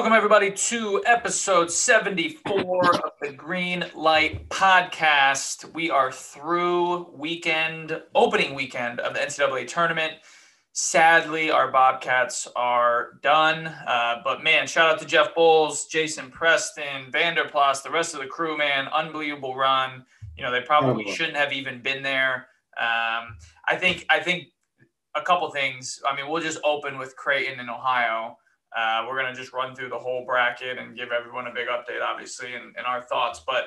Welcome, everybody, to episode 74 of the Green Light Podcast. We are through weekend, opening weekend of the NCAA tournament. Sadly, our Bobcats are done. Uh, but man, shout out to Jeff Boals, Jason Preston, Vanderplas, the rest of the crew, man. Unbelievable run. You know, they probably shouldn't have even been there. Um, I think, I think a couple things. I mean, we'll just open with Creighton in Ohio. Uh, we're going to just run through the whole bracket and give everyone a big update, obviously, and, and our thoughts. But,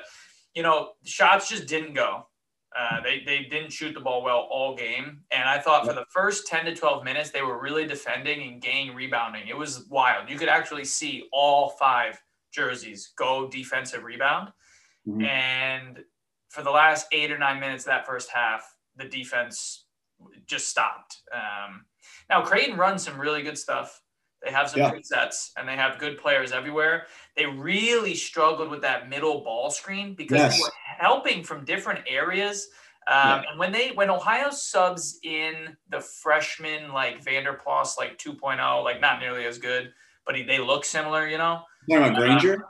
you know, shots just didn't go. Uh, they, they didn't shoot the ball well all game. And I thought for the first 10 to 12 minutes, they were really defending and gaining rebounding. It was wild. You could actually see all five jerseys go defensive rebound. Mhm. And for the last eight or nine minutes of that first half, the defense just stopped. Um, now, Creighton runs some really good stuff. They have some Yeah. good sets and they have good players everywhere. They really struggled with that middle ball screen because Yes. they were helping from different areas. Um, And when they when Ohio subs in the freshman like Vanderplas like 2.0, like not nearly as good, but he, they look similar, you know. You're talking about Granger?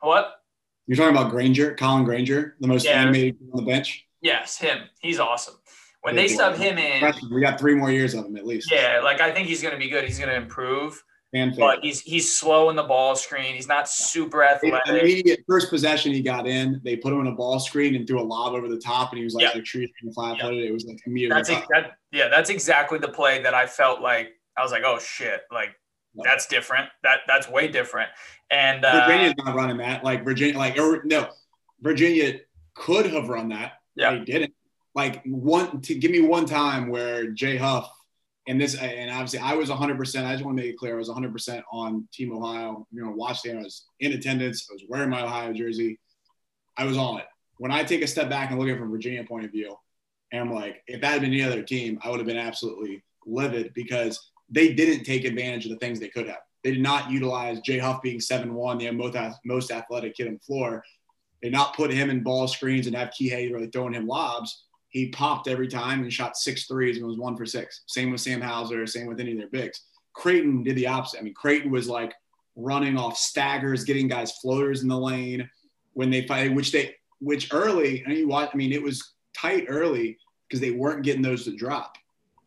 What? You're talking about Granger, Colin Granger, the most Yeah. animated on the bench. Yes, him. He's awesome. When they sub him in, We got three more years of him at least. yeah, like I think he's going to be good. He's going to improve, Fan but he's he's slow in the ball screen. He's not super athletic. Immediate first possession he got in, they put him in a ball screen and threw a lob over the top, and he was like like treated and flat footed. It was like immediately. That's ex- that, yeah, that's exactly the play that I felt like I was like, oh shit, like Yeah. that's different. That that's way different. And uh, Virginia's not running that. Like Virginia, like or no, Virginia could have run that. Yeah. They didn't. Like one to give me one time where Jay Huff and this and obviously I was 100. percent I just want to make it clear I was 100 percent on Team Ohio. You know, watched game. I was in attendance. I was wearing my Ohio jersey. I was on it. When I take a step back and look at it from Virginia point of view, and I'm like, if that had been any other team, I would have been absolutely livid because they didn't take advantage of the things they could have. They did not utilize Jay Huff being 7-1, the most, most athletic kid on the floor. They not put him in ball screens and have Kihei really throwing him lobs. He popped every time and shot six threes and was one for six. Same with Sam Hauser, same with any of their bigs. Creighton did the opposite. I mean, Creighton was like running off staggers, getting guys floaters in the lane when they fight, which they, which early, and you watch, I mean, it was tight early because they weren't getting those to drop.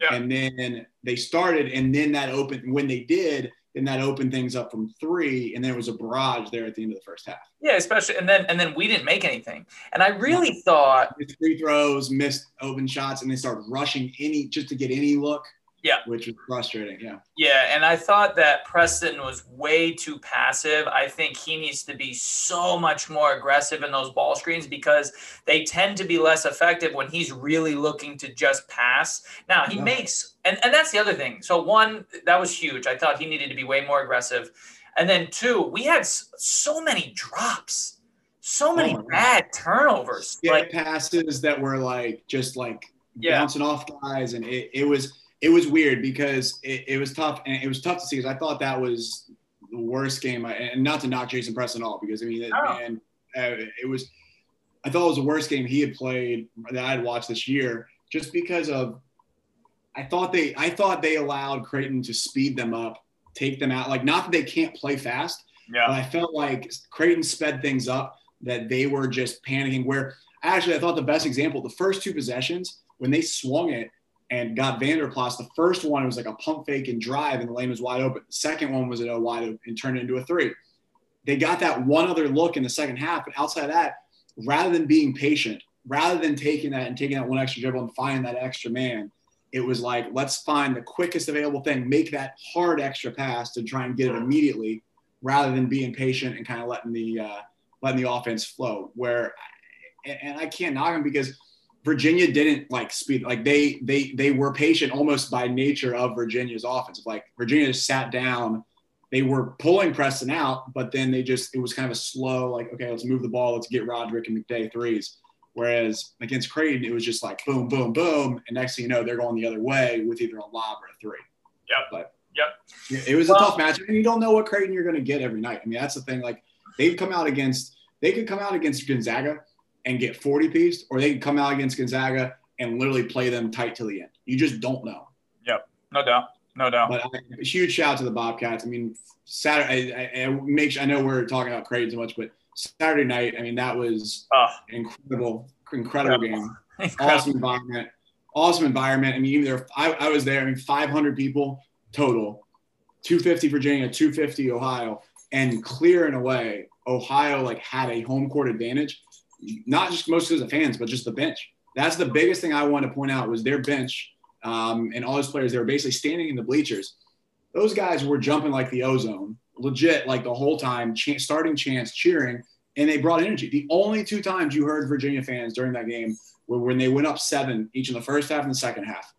Yeah. And then they started, and then that opened, when they did, then that opened things up from three, and there was a barrage there at the end of the first half. yeah, especially and then and then we didn't make anything. And I really thought, Missed free throws, missed open shots, and they started rushing any just to get any look. Yeah. Which is frustrating. Yeah. yeah, and I thought that Preston was way too passive. I think he needs to be so much more aggressive in those ball screens because they tend to be less effective when he's really looking to just pass. Now he Yeah. makes and, and that's the other thing. So one, that was huge. I thought he needed to be way more aggressive. And then two, we had so many drops, so many Oh my God. bad turnovers. Yeah, Like passes that were like just like Yeah. bouncing off guys, and it, it was it was weird because it, it was tough, and it was tough to see because I thought that was the worst game, I, and not to knock Jason Preston at all because I mean, it, No. man, uh, it was. I thought it was the worst game he had played that I had watched this year, just because of. I thought they I thought they allowed Creighton to speed them up, take them out. Like not that they can't play fast, yeah, but I felt like Creighton sped things up that they were just panicking. Where actually, I thought the best example, the first two possessions, when they swung it and got Vanderplas, the first one was like a pump fake and drive, and the lane was wide open. The second one was a wide open and turned into a three. They got that one other look in the second half, but outside of that, rather than being patient, rather than taking that and taking that one extra dribble and finding that extra man, it was like let's find the quickest available thing, make that hard extra pass to try and get it immediately, rather than being patient and kind of letting the uh, letting the offense flow. Where, and I can't knock him because Virginia didn't like speed like they they they were patient almost by nature of Virginia's offense. Like Virginia just sat down, they were pulling Preston out, but then they just it was kind of a slow like okay let's move the ball let's get Roderick and McDay threes. Whereas against Creighton it was just like boom boom boom and next thing you know they're going the other way with either a lob or a three. Yep. But Yep. it was a Well- tough match and you don't know what Creighton you're going to get every night. I mean that's the thing like they've come out against they could come out against Gonzaga and get 40 pieced, or they can come out against Gonzaga and literally play them tight till the end. You just don't know. Yep, no doubt. No doubt. But I, a huge shout out to the Bobcats. I mean, Saturday, I, I, I make sure, I know we're talking about Creighton so much, but Saturday night, I mean, that was an incredible, incredible game. incredible. Awesome environment. Awesome environment. I mean, even there, I, I was there. I mean, 500 people total, 250 Virginia, 250 Ohio, and clear and away, Ohio like had a home court advantage, not just most of fans, but just the bench. That's the biggest thing I want to point out was their bench um, and all those players. They were basically standing in the bleachers. Those guys were jumping like the ozone, legit, like the whole time, ch- starting chants, cheering, and they brought energy. The only two times you heard Virginia fans during that game were when they went up seven each in the first half and the second half.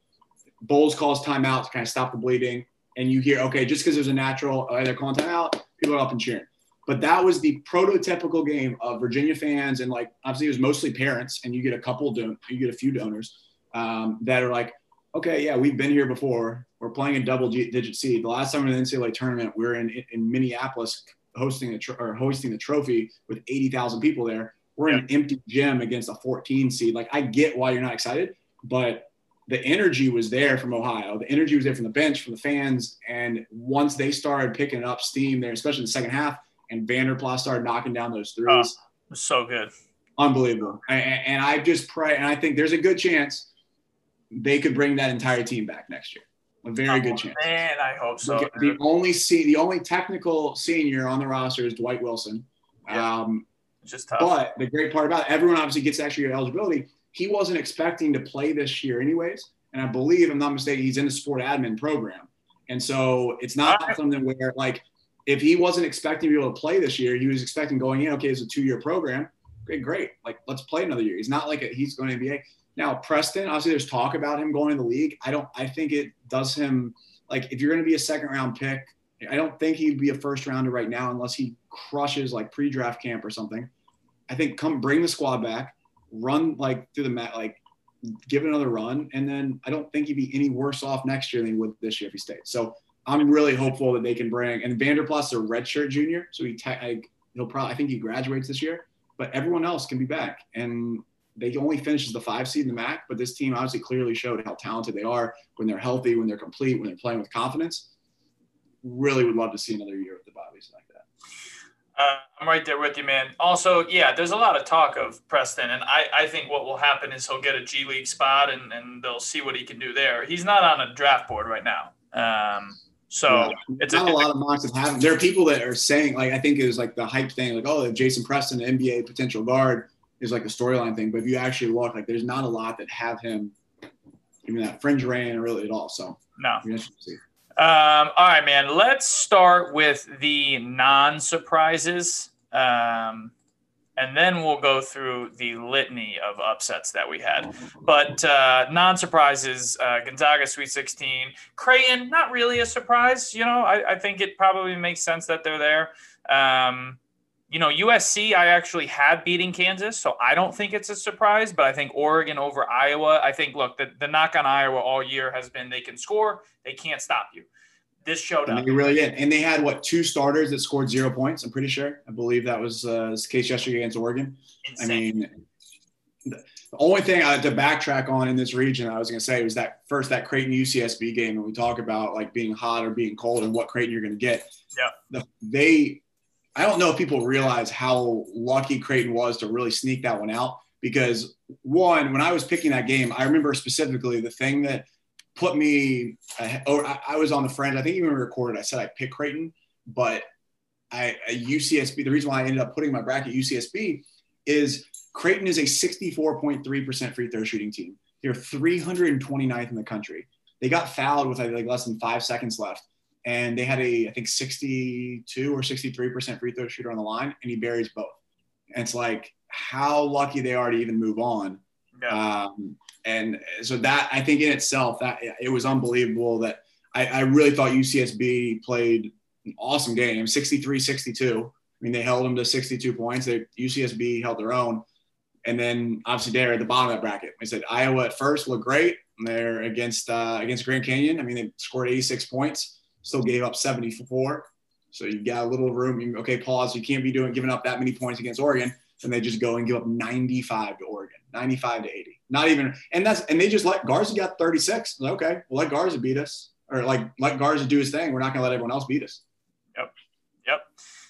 Boals calls timeout to kind of stop the bleeding, and you hear, okay, just because there's a natural, uh, they're calling timeout, people are up and cheering. But that was the prototypical game of Virginia fans, and like obviously it was mostly parents, and you get a couple, don- you get a few donors um, that are like, okay, yeah, we've been here before. We're playing a double digit seed. The last time we were in the NCAA tournament, we are in in Minneapolis hosting the tr- or hosting the trophy with 80,000 people there. We're in an empty gym against a 14 seed. Like I get why you're not excited, but the energy was there from Ohio. The energy was there from the bench, from the fans. And once they started picking up steam there, especially in the second half, and Vanderplas started knocking down those threes, It was so good. unbelievable. And, and I just pray, and I think there's a good chance they could bring that entire team back next year. A very good chance. Man, I hope so. The- only se- the only technical senior on the roster is Dwight Wilson. Yeah. Um, just tough. but the great part about it, everyone obviously gets extra year eligibility. He wasn't expecting to play this year, anyways. And I believe, I'm not mistaken, he's in the sport admin program. And so it's not Alright. something where, like, if he wasn't expecting to be able to play this year, he was expecting going in, okay, it's a two year program. Great, great. Like, let's play another year. He's not like a, he's going to NBA. Now, Preston, obviously, there's talk about him going to the league. I don't, I think it does him, like, if you're going to be a second round pick, I don't think he'd be a first rounder right now unless he crushes like pre draft camp or something. I think come bring the squad back, run like through the mat, like give it another run, and then I don't think he'd be any worse off next year than he would this year if he stayed. So I'm really hopeful that they can bring and Vanderplas a redshirt junior, so he te- he'll probably I think he graduates this year, but everyone else can be back and. They only finished as the five seed in the MAC, but this team obviously clearly showed how talented they are when they're healthy, when they're complete, when they're playing with confidence. Really would love to see another year with the Bobbies like that. Uh, I'm right there with you, man. Also, yeah, there's a lot of talk of Preston, and I, I think what will happen is he'll get a G League spot, and, and they'll see what he can do there. He's not on a draft board right now, um, so Yeah. it's not a, a, lot of mocks that have. There are people that are saying like I think it was like the hype thing, like oh, Jason Preston, NBA potential guard, is like a storyline thing. But if you actually look, like there's not a lot that have him even that fringe reign really at all. So no. we should see. Um, all right, man. Let's start with the non surprises. Um, and then we'll go through the litany of upsets that we had. But uh, non surprises uh, Gonzaga Sweet 16. Creighton, not really a surprise. You know, I, I think it probably makes sense that they're there. Um, you know, USC, I actually had beating Kansas, so I don't think it's a surprise, but I think Oregon over Iowa. I think, look, the, the knock on Iowa all year has been they can score, they can't stop you. This showed up. they really did. And they had what two starters that scored zero points. I'm pretty sure. I believe that was uh, the case yesterday against Oregon. I Insane. mean, the the only thing I had to backtrack on in this region, I was going to say, was that first that Creighton UCSB game, and we talk about like being hot or being cold and what Creighton you're going to get. Yeah. They, I don't know if people realize how lucky Creighton was to really sneak that one out. Because one, when I was picking that game, I remember specifically the thing that put me, or I, I was on the friend. I think even recorded. I said I picked Creighton, but I a UCSB. The reason why I ended up putting my bracket UCSB is Creighton is a 64.3% free throw shooting team. They're 329th in the country. They got fouled with I think less than five seconds left, and they had a I think 62 or 63% free throw shooter on the line, and he buries both. And it's like how lucky they are to even move on. Yeah. Um, and so that I think in itself that it was unbelievable that I, I really thought UCSB played an awesome game, 63-62. I mean, they held them to 62 points. They UCSB held their own. And then obviously they're at the bottom of that bracket. I said Iowa at first looked great. They're against uh, against Grand Canyon. I mean, they scored 86 points, still gave up 74. So you got a little room. Okay, pause. You can't be doing giving up that many points against Oregon. And they just go and give up 95 to Oregon, 95 to 80. Not even, and that's and they just let Garza got 36. Okay, well let Garza beat us, or like let Garza do his thing. We're not gonna let everyone else beat us. Yep. Yep.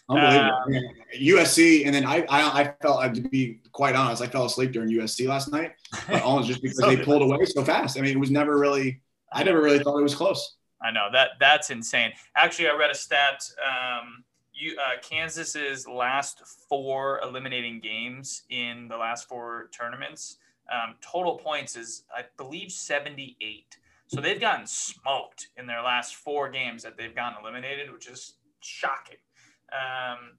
Unbelievable. Um, USC, and then I, I, I felt, to be quite honest, I fell asleep during USC last night, but almost just because So they pulled away so fast. I mean, it was never really, I never really thought it was close. I know that that's insane. Actually, I read a stat. Um, you uh, Kansas's last four eliminating games in the last four tournaments, um, total points is I believe seventy eight. So they've gotten smoked in their last four games that they've gotten eliminated, which is shocking. Um,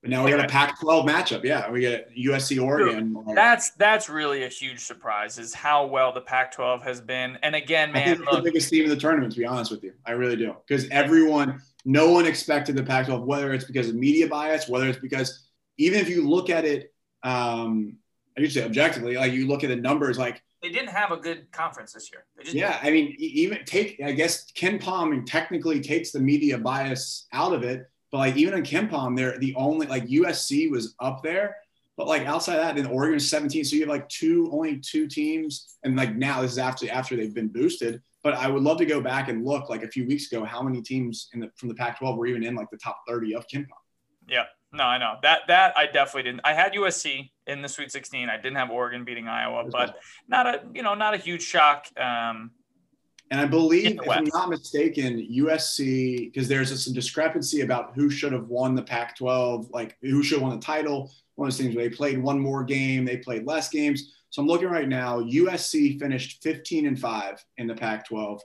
But now we got a Pac-12 matchup. Yeah, we got USC, Oregon. that's that's really a huge surprise is how well the Pac-12 has been. And again, I man, think it's the biggest team in the tournament, to be honest with you. I really do. Because everyone, no one expected the Pac 12, whether it's because of media bias, whether it's because even if you look at it, um, I say objectively, like you look at the numbers, like, they didn't have a good conference this year. They just yeah, I mean, even take, I guess KenPom technically takes the media bias out of it. But like even on KenPom, they're the only, like USC was up there. But like outside that, then Oregon's 17. So you have like two, only two teams. And like now, this is after after they've been boosted. But I would love to go back and look like a few weeks ago how many teams in the from the Pac-12 were even in like the top 30 of Ken. Yeah, no, I know that that I definitely didn't. I had USC in the Sweet 16. I didn't have Oregon beating Iowa, but not a you know not a huge shock. Um, And I believe, if I'm not mistaken, USC because there's some discrepancy about who should have won the Pac-12, like who should have won the title. One of those things where they played one more game, they played less games. So I'm looking right now. USC finished 15 and five in the Pac-12.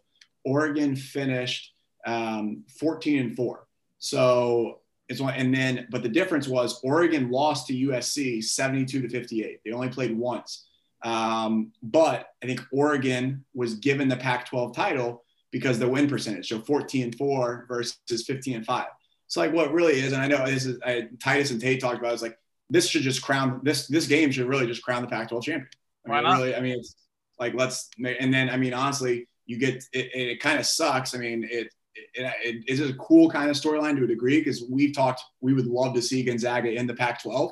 Oregon finished um, 14 and four. So it's one, and then, but the difference was Oregon lost to USC 72 to 58. They only played once. Um, but I think Oregon was given the Pac 12 title because the win percentage. So 14 and 4 versus 15 and 5. It's like what really is, and I know this is I, Titus and Tate talked about. It's like this should just crown this this game should really just crown the Pac-12 champion. I Why mean, not? really, I mean, it's like let's and then I mean, honestly, you get it. It, it kind of sucks. I mean, it it, it is a cool kind of storyline to a degree because we've talked. We would love to see Gonzaga in the Pac-12.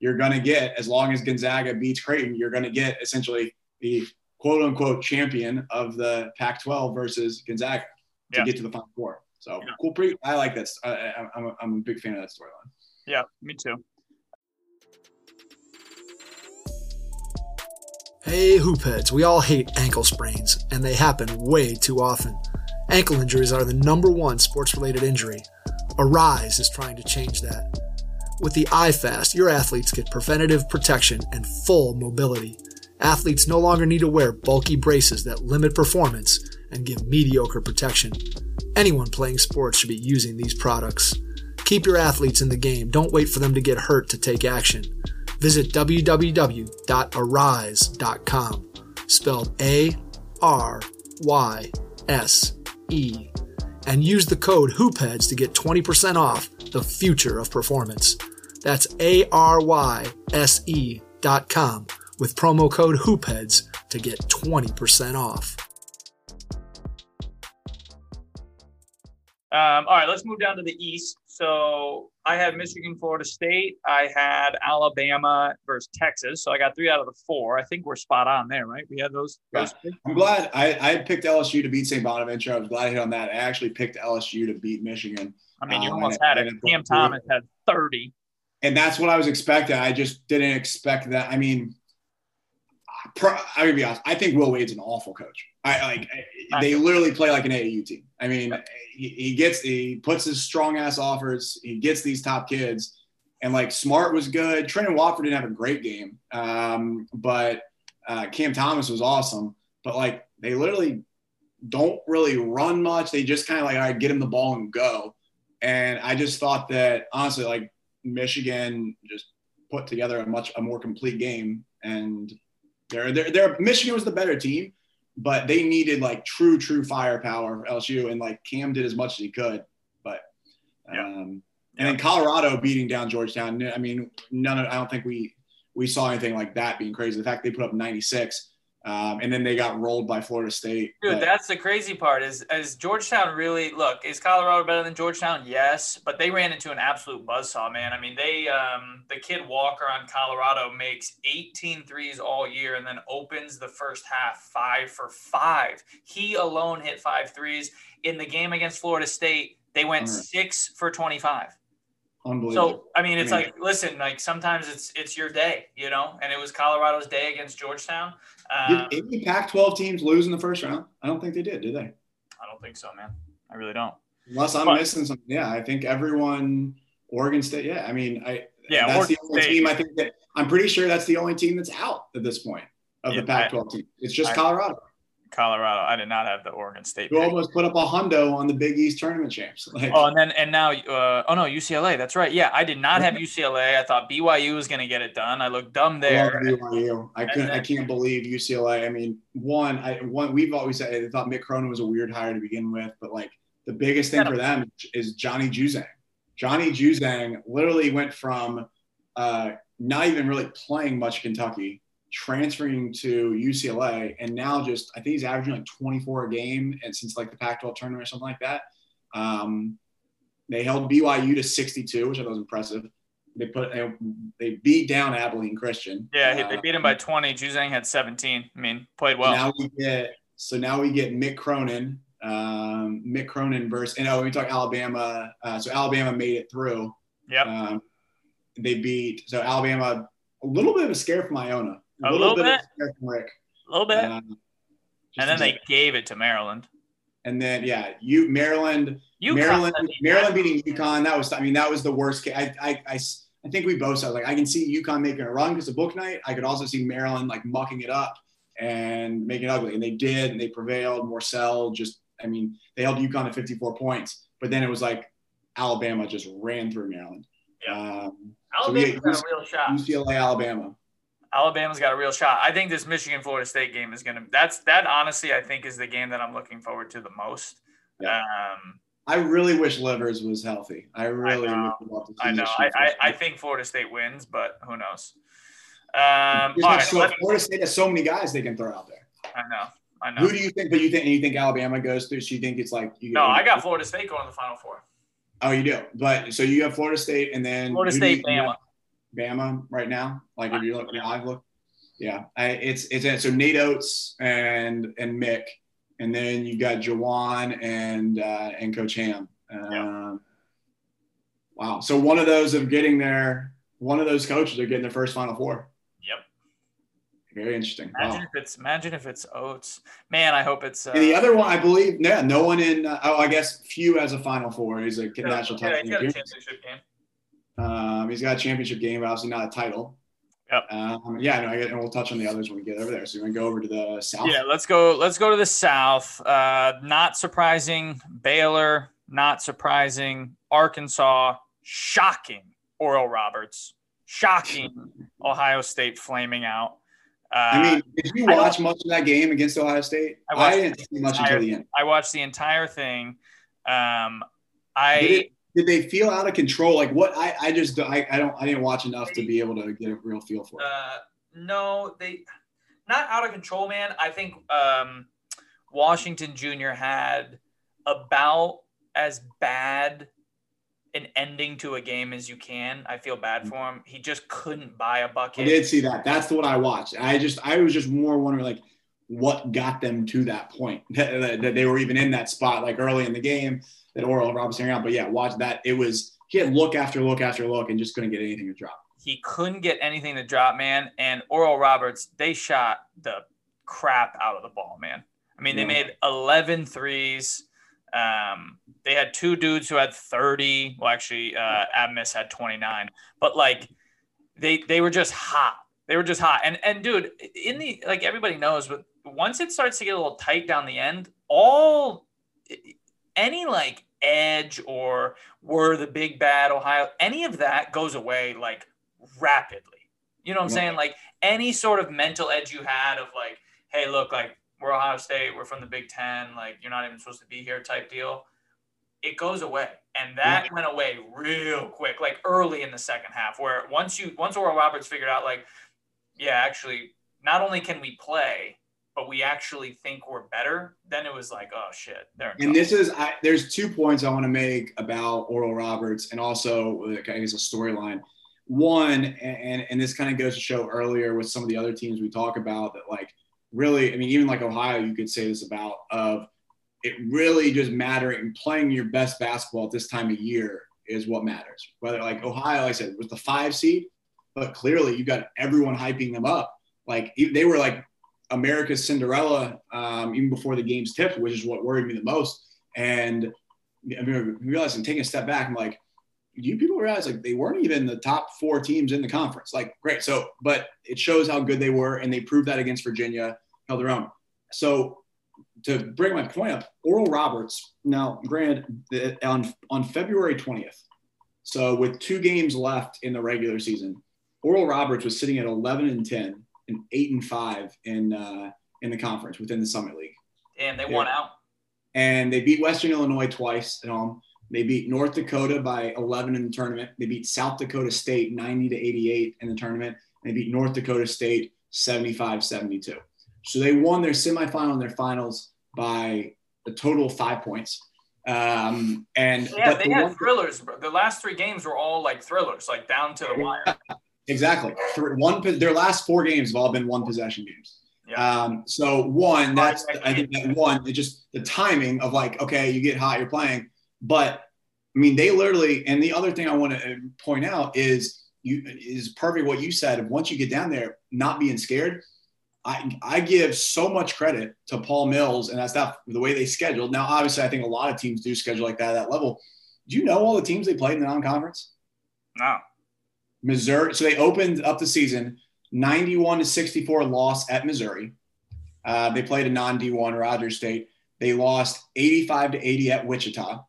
You're going to get as long as Gonzaga beats Creighton, you're going to get essentially the quote unquote champion of the Pac-12 versus Gonzaga to Yeah. get to the Final Four. So Yeah. cool. Pre- I like this. I, I, I'm, a, I'm a big fan of that storyline. yeah, me too. Hey, hoopheads, we all hate ankle sprains, and they happen way too often. Ankle injuries are the number one sports related injury. ARYSE is trying to change that. With the iFast, your athletes get preventative protection and full mobility. Athletes no longer need to wear bulky braces that limit performance and give mediocre protection. Anyone playing sports should be using these products. Keep your athletes in the game. Don't wait for them to get hurt to take action. Visit www.aryse.com, spelled A R Y S E, and use the code HOOPHEADS to get 20% off the future of performance. That's A R Y S E dot com with promo code HOOPHEADS to get 20% off. Um, all right, let's move down to the East. So I had Michigan, Florida State. I had Alabama versus Texas. So I got three out of the four. I think we're spot on there, right? We had those. those I'm glad I, I picked LSU to beat St. Bonaventure. I was glad I hit on that. I actually picked LSU to beat Michigan. I mean, you Um, almost had it. Cam Thomas had 30. and that's what I was expecting. I just didn't expect that. I mean, I'm gonna be honest. I think Will Wade's an awful coach. I like they literally play like an AAU team. I mean, he, he gets he puts his strong ass offers. He gets these top kids, and like Smart was good. Trendon Watford didn't have a great game, um, but uh, Cam Thomas was awesome. But like they literally don't really run much. They just kind of like all right, get him the ball and go. And I just thought that honestly, like Michigan just put together a much a more complete game, and They're, they're, they're Michigan was the better team, but they needed like true, true firepower LSU, and like Cam did as much as he could. But Yeah. um, Yeah. and then Colorado beating down Georgetown. I mean, none of I don't think we we saw anything like that being crazy. The fact they put up 96, um, and then they got rolled by Florida State. Dude, But- that's the crazy part. Is is Georgetown really look? Is Colorado better than Georgetown? Yes, but they ran into an absolute buzzsaw, man. I mean, they um the kid Walker on Colorado makes 18 threes all year and then opens the first half five for five. He alone hit five threes in the game against Florida State. They went Alright. six for 25 unbelievable. So I mean, it's like, listen, like sometimes it's it's your day, you know, and it was Colorado's day against Georgetown. Um, did any Pac-12 teams lose in the first round? I don't think they did. Did they? I don't think so, man. I really don't. Unless I'm But- missing something. Yeah, I think everyone, Oregon State. Yeah, I mean, I Yeah, that's Oregon the only State. team. I think that I'm pretty sure that's the only team that's out at this point of Yeah, the Pac-12 team. It's just I- Colorado, Colorado. I did not have the Oregon State. who pick. almost put up a hundo on the Big East tournament champs. Like, Oh, and then and now, uh, oh no, UCLA. That's right. Yeah, I did not have UCLA. I thought BYU was going to get it done. I looked dumb I there. BYU. I couldn't. I can't believe UCLA. I mean, one, I one. We've always said I thought Mick Cronin was a weird hire to begin with, but like the biggest thing for them is Johnny Juzang. Johnny Juzang literally went from uh, not even really playing much Kentucky, transferring to UCLA, and now just I think he's averaging like 24 a game, and since like the Pac-12 tournament or something like that. Um, they held BYU to 62, which I thought was impressive. They put they, they beat down Abilene Christian. Yeah, he- they Uh, beat him by 20. Juzang had 17. I mean, played well. now we get so now we get Mick Cronin, um, Mick Cronin versus and oh we talk Alabama. Uh, so Alabama made it through. Yep. Um, they beat so Alabama a little bit of a scare from Iona, A little of bit? scare Rick, A little bit. Um, and then they bit. gave it to Maryland. and then yeah you Maryland UConn, Maryland I mean, Maryland beating UConn that was I mean that was the worst case. I I, I, I think we both said like I can see UConn making a run because of Bouknight. I could also see Maryland like mucking it up and making it ugly, and they did, and they prevailed. Morsell just I mean they held UConn to 54 points, but then it was like Alabama just ran through Maryland. Yeah. Um, so we got a real shot. UCLA Alabama. Alabama's got a real shot. I think this Michigan Florida State game is gonna. That's that. Honestly, I think is the game that I'm looking forward to the most. Yeah. Um, I really wish Livers was healthy. I really know. to see I know. I, I. I think Florida State wins, but who knows? Um, right, so, Florida State has so many guys they can throw out there. I know. I know. Who do you think? But you think? You think Alabama goes through? So you think it's like you? No, I got Florida State going to the Final Four. Oh, you do. But so you have Florida State, and then Florida State, Bama. Bama right now. Like if you look Yeah. live, look. Yeah, I, it's it's so Nate Oats and and Mick, and then you got Juwan and uh, and Coach Ham. Um, Wow. So one of those of getting there, one of those coaches are getting their first Final Four. Yep. Very interesting. Imagine Wow. if it's imagine if it's Oats. Man, I hope it's. Uh, And the other one, I believe, yeah, no one in. Uh, oh, I guess few as a Final Four. He's a yeah, national yeah, title he's got a championship game. Um, he's got a championship game, but obviously not a title. Yep. Um, yeah, no, I get, and we'll touch on the others when we get over there. So we're gonna go over to the south. Yeah, let's go. Let's go to the South. Uh, not surprising, Baylor. Not surprising, Arkansas. Shocking, Oral Roberts. Shocking, Ohio State flaming out. Uh, I mean, did you watch much of that game against Ohio State? I I, didn't see much until the end. I watched the entire thing. Um, I Did, they feel out of control? Like what? I, I just I, I don't I didn't watch enough to be able to get a real feel for it. Uh, no, they not out of control, man. I think um, Washington Jr. had about as bad an ending to a game as you can. I feel bad for him. He just couldn't buy a bucket. I did see that. That's what I watched. I just I was just more wondering like what got them to that point that, that- that they were even in that spot like early in the game that Oral hung out. But yeah, watch that. It was he had look after look after look and just couldn't get anything to drop. He couldn't get anything to drop, man. And Oral Roberts, they shot the crap out of the ball, man. I mean, they Yeah. made 11 threes. Um, they had two dudes who had 30. Well, actually, uh, Abmas had 29. But like, they they were just hot. They were just hot. And and dude, in the like everybody knows, but once it starts to get a little tight down the end, all any like edge or were the big bad Ohio, any of that goes away like rapidly. You know what I'm saying? Like any sort of mental edge you had of like, hey, look, like we're Ohio State, we're from the Big Ten, like you're not even supposed to be here type deal. It goes away, and that yeah. went away real quick, like early in the second half. Where once you once Oral Roberts figured out, like, yeah, actually, not only can we play, but we actually think we're better, then it was like, oh shit. There. And this is I, there's two points I want to make about Oral Roberts, and also I guess a storyline. One, and and this kind of goes to show earlier with some of the other teams we talk about that like really, I mean, even like Ohio, you could say this about of it really just mattering playing your best basketball at this time of year is what matters. Whether like Ohio, like I said, was the five seed, but clearly you got everyone hyping them up. Like they were like America's Cinderella um, even before the game's tipped, which is what worried me the most. And I mean, realizing taking a step back, I'm like, do you people realize like they weren't even the top four teams in the conference? Like, great. So, but it shows how good they were, and they proved that against Virginia, held their own. So, to bring my point up, Oral Roberts. Now, granted, on on February 20th, so with two games left in the regular season, Oral Roberts was sitting at 11 and 10 and eight and five in uh, in the conference within the Summit League. And they yeah. won out. And they beat Western Illinois twice at home. They beat North Dakota by 11 in the tournament. They beat South Dakota State 90 to 88 in the tournament. They beat North Dakota State 75 72. So they won their semifinal and their finals by a total of five points. Um, and yeah, they the had thrillers. The last three games were all like thrillers, like down to the wire. Exactly. One their last four games have all been one possession games. Yeah. Um, so one, that's I think that one, it just the timing of like, okay, you get hot, you're playing. But I mean, they literally, and the other thing I want to point out is you is perfect what you said. Once you get down there, not being scared. I, I give so much credit to Paul Mills and that stuff, the way they scheduled. Now, obviously, I think a lot of teams do schedule like that at that level. Do you know all the teams they played in the non-conference? No. Missouri. So they opened up the season 91 to 64 loss at Missouri. Uh, they played a non D1 Rogers State. They lost 85 to 80 at Wichita.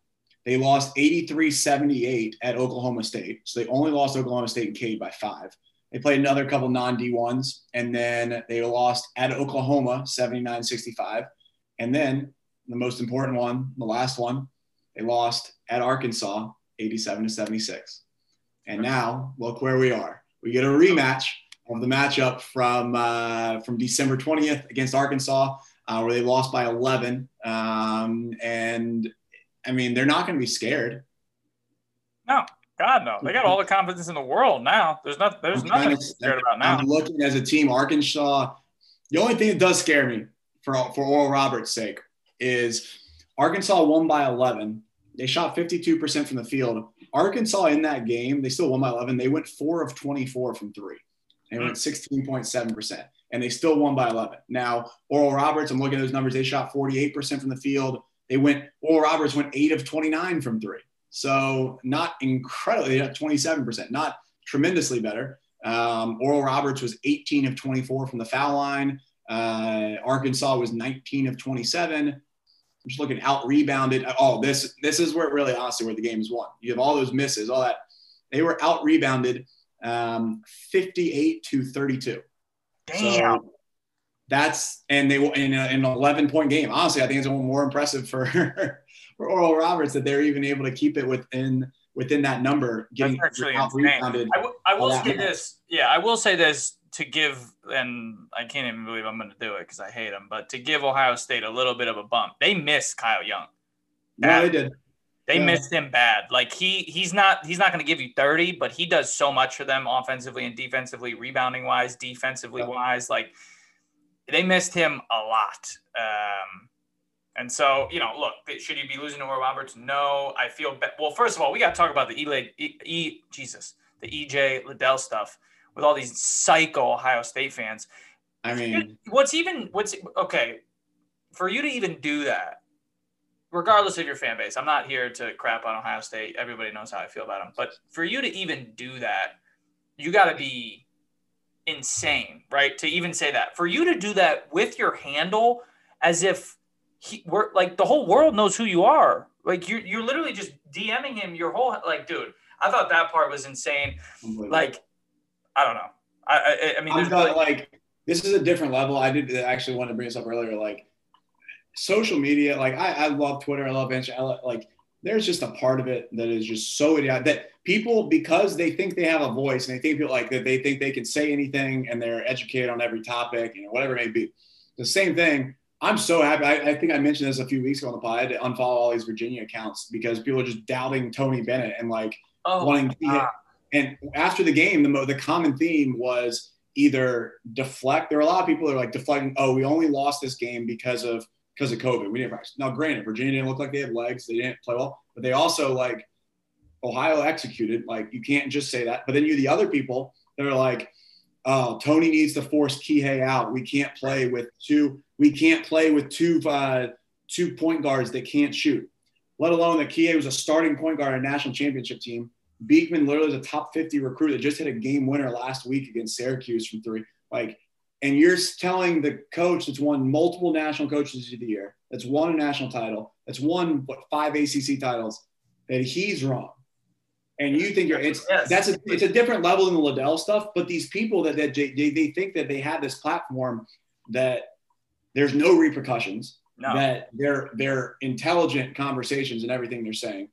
They lost 83 78 at Oklahoma State. So they only lost Oklahoma State and Cade by five. They played another couple non D1s, and then they lost at Oklahoma 79 65. And then the most important one, the last one, they lost at Arkansas 87 to 76. And now look where we are. We get a rematch of the matchup from uh, from December 20th against Arkansas, uh, where they lost by 11. Um, and I mean, they're not going to be scared. No, God no. They got all the confidence in the world now. There's not. There's I'm nothing to be scared about now. I'm looking as a team, Arkansas. The only thing that does scare me for for Oral Roberts' sake is Arkansas won by 11. They shot 52% from the field. Arkansas in that game, they still won by 11. They went four of 24 from three. They went 16.7%, and they still won by 11. Now, Oral Roberts, I'm looking at those numbers. They shot 48% from the field. They went, Oral Roberts went eight of 29 from three. So not incredibly, they got 27%, not tremendously better. Um, Oral Roberts was 18 of 24 from the foul line. Uh, Arkansas was 19 of 27 just looking out rebounded. Oh, this this is where really honestly where the game is won. You have all those misses, all that. They were out rebounded um, 58 to 32. Damn. So that's and they in, a, in an 11 point game. Honestly, I think it's more impressive for for Oral Roberts that they're even able to keep it within within that number, getting out rebounded. I, w- I will say this. Yeah, I will say this to give, and I can't even believe I'm going to do it because I hate them, but to give Ohio State a little bit of a bump. They missed Kyle Young. Yeah, they did. They yeah. missed him bad. Like he he's not he's not going to give you 30, but he does so much for them offensively and defensively, rebounding wise, defensively yeah. wise. Like they missed him a lot. Um, and so, you know, look, should you be losing to Oral Roberts? No, I feel be- well. First of all, we got to talk about the E, e-, e Jesus, the EJ Liddell stuff with all these psycho Ohio State fans. I mean, what's even what's okay for you to even do that, regardless of your fan base. I'm not here to crap on Ohio State. Everybody knows how I feel about them. But for you to even do that, you got to be insane, right? To even say that. For you to do that with your handle, as if he, we're like the whole world knows who you are. Like you're you're literally just DMing him your whole like, dude. I thought that part was insane. Like I don't know. I, I, I mean, there's not like this is a different level. I did actually want to bring this up earlier. Like social media, like I, I love Twitter, I love Instagram. I love, like there's just a part of it that is just so idiotic that people because they think they have a voice and they think people like that they think they can say anything and they're educated on every topic, you know, whatever it may be. The same thing. I'm so happy. I, I think I mentioned this a few weeks ago on the pod. I had to unfollow all these Virginia accounts because people are just doubting Tony Bennett and like oh, wanting to God. And after the game, the mo- the common theme was either deflect. There were a lot of people that are like deflecting. Oh, we only lost this game because of because of COVID. We didn't practice. Now, granted, Virginia didn't look like they had legs. They didn't play well, but they also like Ohio executed. Like you can't just say that. But then you the other people that are like, oh, Tony needs to force Kihei out. We can't play with two. We can't play with two uh, two point guards that can't shoot. Let alone that Kihei was a starting point guard on a national championship team. Beekman literally is a top 50 recruit that just hit a game winner last week against Syracuse from three. Like, and you're telling the coach that's won multiple national coaches of the year, that's won a national title, that's won what five ACC titles, that he's wrong. And you think you're it's Yes. that's a it's a different level than the Liddell stuff. But these people that, that they, they think that they have this platform that there's no repercussions No. that they're they're intelligent conversations and everything they're saying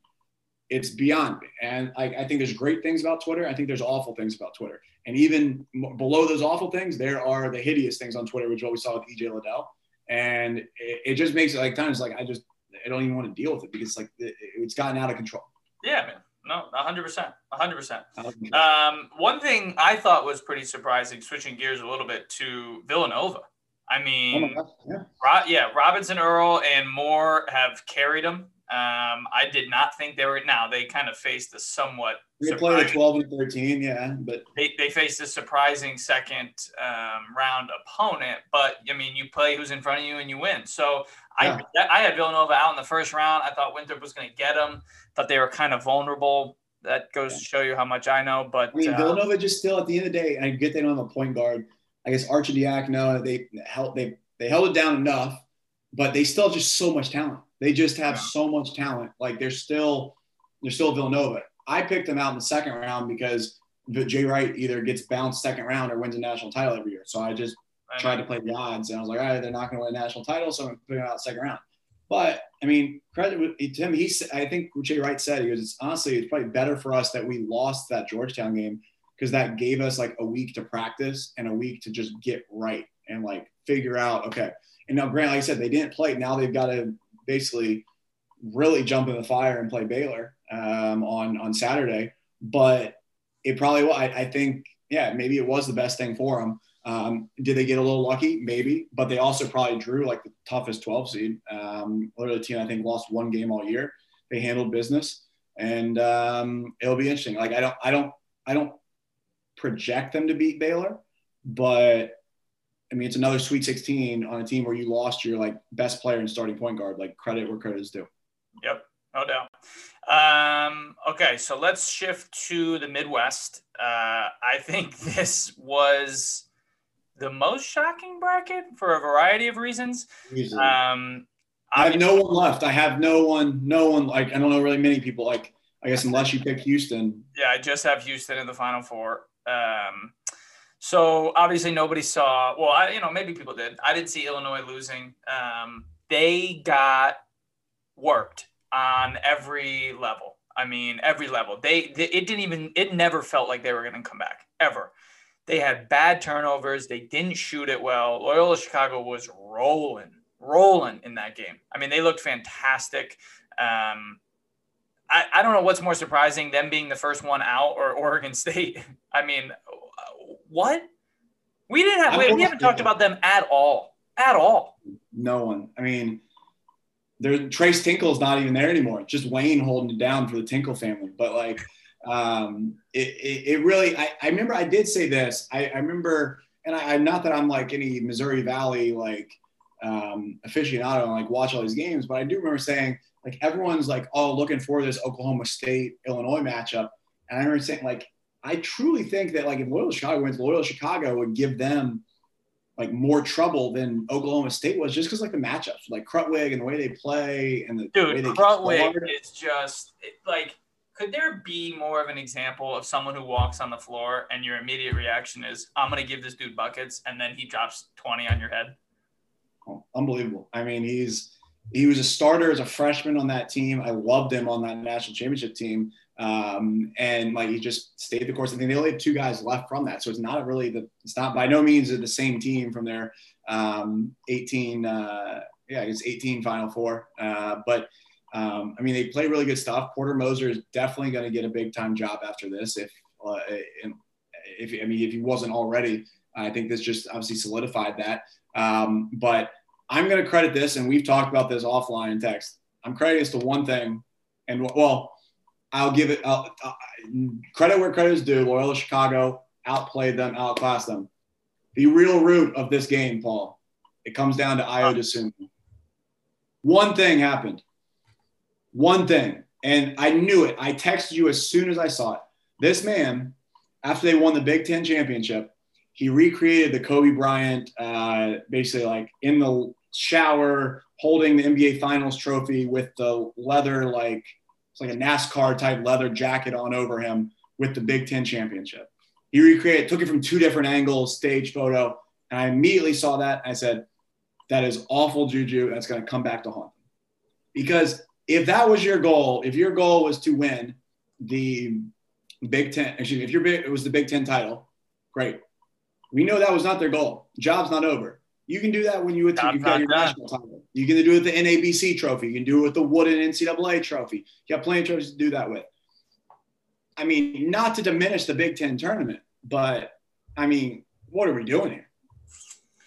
it's beyond me and I, I think there's great things about twitter i think there's awful things about twitter and even m- below those awful things there are the hideous things on twitter which is what we saw with ej liddell and it, it just makes it like times like i just i don't even want to deal with it because like it, it's gotten out of control yeah, man. No, 100%. 100%. Out of control. Um, one thing I thought was pretty surprising, switching gears a little bit to Villanova. I oh mean, gosh, yeah. Ro- yeah, Robinson Earl and Moore have carried them. Um, I did not think they were. Now they kind of faced a somewhat. we played surprising- 12 and 13 yeah but They, they faced a surprising second um, round opponent, but I mean, you play who's in front of you and you win. So I I had Villanova out in the first round. I thought Winthrop was going to get them. Thought they were kind of vulnerable. That goes to show you how much I know. But I mean, uh, Villanova just still at the end of the day, I get they don't have a point guard. I guess Arcidiacono, they held they they held it down enough, but they still have just so much talent. They just have Yeah. so much talent. Like they're still they're still Villanova. I picked them out in the second round because Jay Wright either gets bounced second round or wins a national title every year. So I just tried to play the odds, and I was like, all right, they're not going to win a national title, so I'm going to put them out second round. But I mean, credit to him. He, I think Jay Wright said he goes, it's, honestly, it's probably better for us that we lost that Georgetown game because that gave us like a week to practice and a week to just get right and like figure out okay. And now, Grant, like I said, they didn't play. Now they've got to basically really jump in the fire and play Baylor um, on on Saturday. But it probably will. I, I think, yeah, maybe it was the best thing for them. Um, did they get a little lucky? Maybe, but they also probably drew like the toughest 12 seed. Um, literally, the team I think lost one game all year. They handled business, and um, it'll be interesting. Like I don't, I don't, I don't project them to beat Baylor, but I mean it's another Sweet 16 on a team where you lost your like best player and starting point guard. Like credit where credit is due. Yep, no doubt. Um, okay, so let's shift to the Midwest. Uh, I think this was the most shocking bracket for a variety of reasons. Um, I have no one left. I have no one, no one. Like I don't know really many people. Like I guess unless you pick Houston, yeah, I just have Houston in the Final Four. Um, so obviously nobody saw. Well, I you know maybe people did. I didn't see Illinois losing. Um, they got worked on every level. I mean, every level. They, they it didn't even it never felt like they were going to come back ever. They had bad turnovers. They didn't shoot it well. Loyola Chicago was rolling, rolling in that game. I mean, they looked fantastic. Um, I, I don't know what's more surprising, them being the first one out or Oregon State. I mean, what? We didn't have, we, we haven't talked about them at all, at all. no one. I mean, there Tres Tinkle's not even there anymore. Just Wayne holding it down for the Tinkle family. But like, um, it, it, it really. I, I remember I did say this. I, I remember, and I, I'm not that I'm like any Missouri Valley like um, aficionado and like watch all these games, but I do remember saying like everyone's like, oh, looking for this Oklahoma State Illinois matchup, and I remember saying like, I truly think that like if Loyola Chicago wins, Loyola Chicago would give them like more trouble than Oklahoma State was just because like the matchups, like Krutwig and the way they play and the way Dude, they Krutwig is just it, like Could there be more of an example of someone who walks on the floor and your immediate reaction is, I'm going to give this dude buckets, and then he drops 20 on your head? Oh, unbelievable. I mean, he's he was a starter as a freshman on that team. I loved him on that national championship team. Um, and like he just stayed the course. I think they only have two guys left from that, so it's not really the it's not by no means the same team from their um, 18 uh, yeah it's 18 Final Four. Uh, but um, I mean they play really good stuff. Porter Moser is definitely going to get a big time job after this if uh, if I mean if he wasn't already. I think this just obviously solidified that. Um, but I'm going to credit this, and we've talked about this offline in text. I'm crediting this to one thing, and well, I'll give it I'll, credit where credit is due. Loyola Chicago outplayed them, outclassed them. The real root of this game, Paul, it comes down to Ayo Dosunmu. One thing happened. One thing, and I knew it. I texted you as soon as I saw it. This man, after they won the Big Ten championship, he recreated the Kobe Bryant, uh, basically like in the shower, holding the NBA Finals trophy with the leather, like it's like a NASCAR type leather jacket on over him with the Big Ten championship. He recreated, took it from two different angles, stage photo, and I immediately saw that. I said, "That is awful juju. That's going to come back to haunt them." Because if that was your goal, if your goal was to win the Big Ten, excuse me, if your it was the Big Ten title, great. We know that was not their goal. Job's not over. You can do that when you, you've got your national title. You can do it with the NABC trophy. You can do it with the Wooden NCAA trophy. You got plenty of trophies to do that with. I mean, not to diminish the Big Ten tournament, but I mean, what are we doing here?